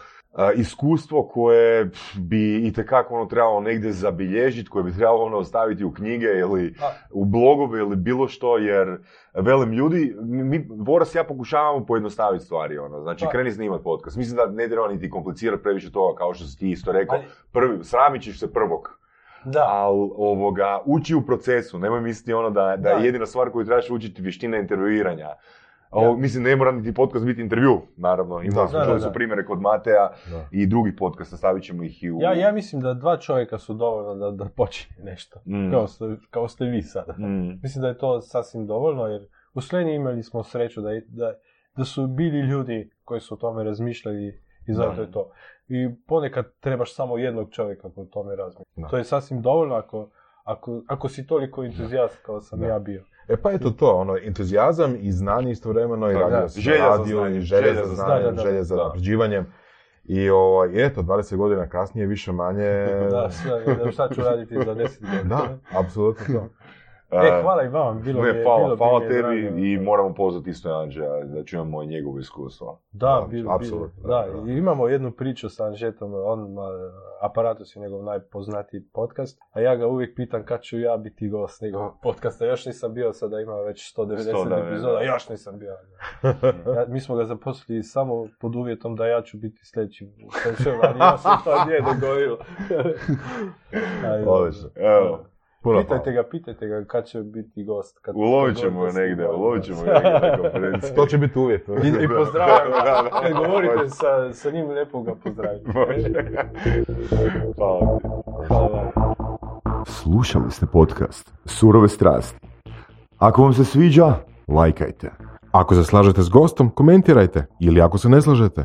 iskustvo koje bi itekako ono trebalo negdje zabilježiti, koje bi trebalo ono ostaviti u knjige ili u blogove ili bilo što, jer velim ljudi, mi, Voras i ja pokušavamo pojednostaviti stvari, ono, znači Pa. kreni snimati podcast. Mislim da ne treba niti komplicirati previše toga, kao što si ti isto rekao, prvi, sramit ćeš se prvog Da, ali ovoga, uči u procesu, nemoj misliti ono da, da je Da. jedina stvar koju trebaš učiti vještina intervjuiranja. Ovo, Mislim, ne mora niti podcast biti intervju, naravno. Imali smo, Da, čuli da, su da. primjere kod Mateja Da. i drugih podcasta, stavit ćemo ih i u... ja, ja mislim da dva čovjeka su dovoljno da, da počne nešto. Mm. Kao, ste, kao ste vi sada. Mm. Mislim da je to sasvim dovoljno, jer u Sloveniji imali smo sreću da, da, da su bili ljudi koji su o tome razmišljali i zato Da. je to. I ponekad trebaš samo jednog čovjeka koji o tome razmišlja. To je sasvim dovoljno ako, ako, ako si toliko entuzijast kao sam Da. ja bio. E pa eto to, ono, entuzijazam i znanje istovremeno i Da, radio Želja za radiju znanjem, i želja želja za znanjem, želja za da. napređivanjem. I ovaj, eto, 20 godina kasnije više manje... Da, sve, da, šta ću raditi za 10 godina. Da, apsolutno to. E, hvala i vama, bilo mi je, hvala, bilo hvala mi je tebi drago. i moramo pozvati isto Anđeja da čujemo i njegovo iskustvo. Da, Da, bilo, apsolutno, bilo. Da, da. i imamo jednu priču sa Anžetom, on, ma, Aparatus je njegov najpoznatiji podcast, a ja ga uvijek pitam kad ću ja biti gost njegovog podcasta. Još nisam bio, sada ima već 190 190, epizoda, da. još nisam bio. Ja, mi smo ga zaposlili samo pod uvjetom da ja ću biti sljedeći ali ja se to nije. Odlično. Evo, Puno Pitajte hvala. ga, pitajte ga kad će biti gost. Kad, ulovit ćemo je negdje, ulovit ćemo je negdje na konferenciji. To će biti uvjet. I, i pozdravljam. Kad govorite sa, sa njim, lijepo ga pozdravite. Hvala ti. Hvala. Slušali ste podcast Surove strasti. Ako vam se sviđa, lajkajte. Ako se slažete s gostom, komentirajte. Ili ako se ne slažete,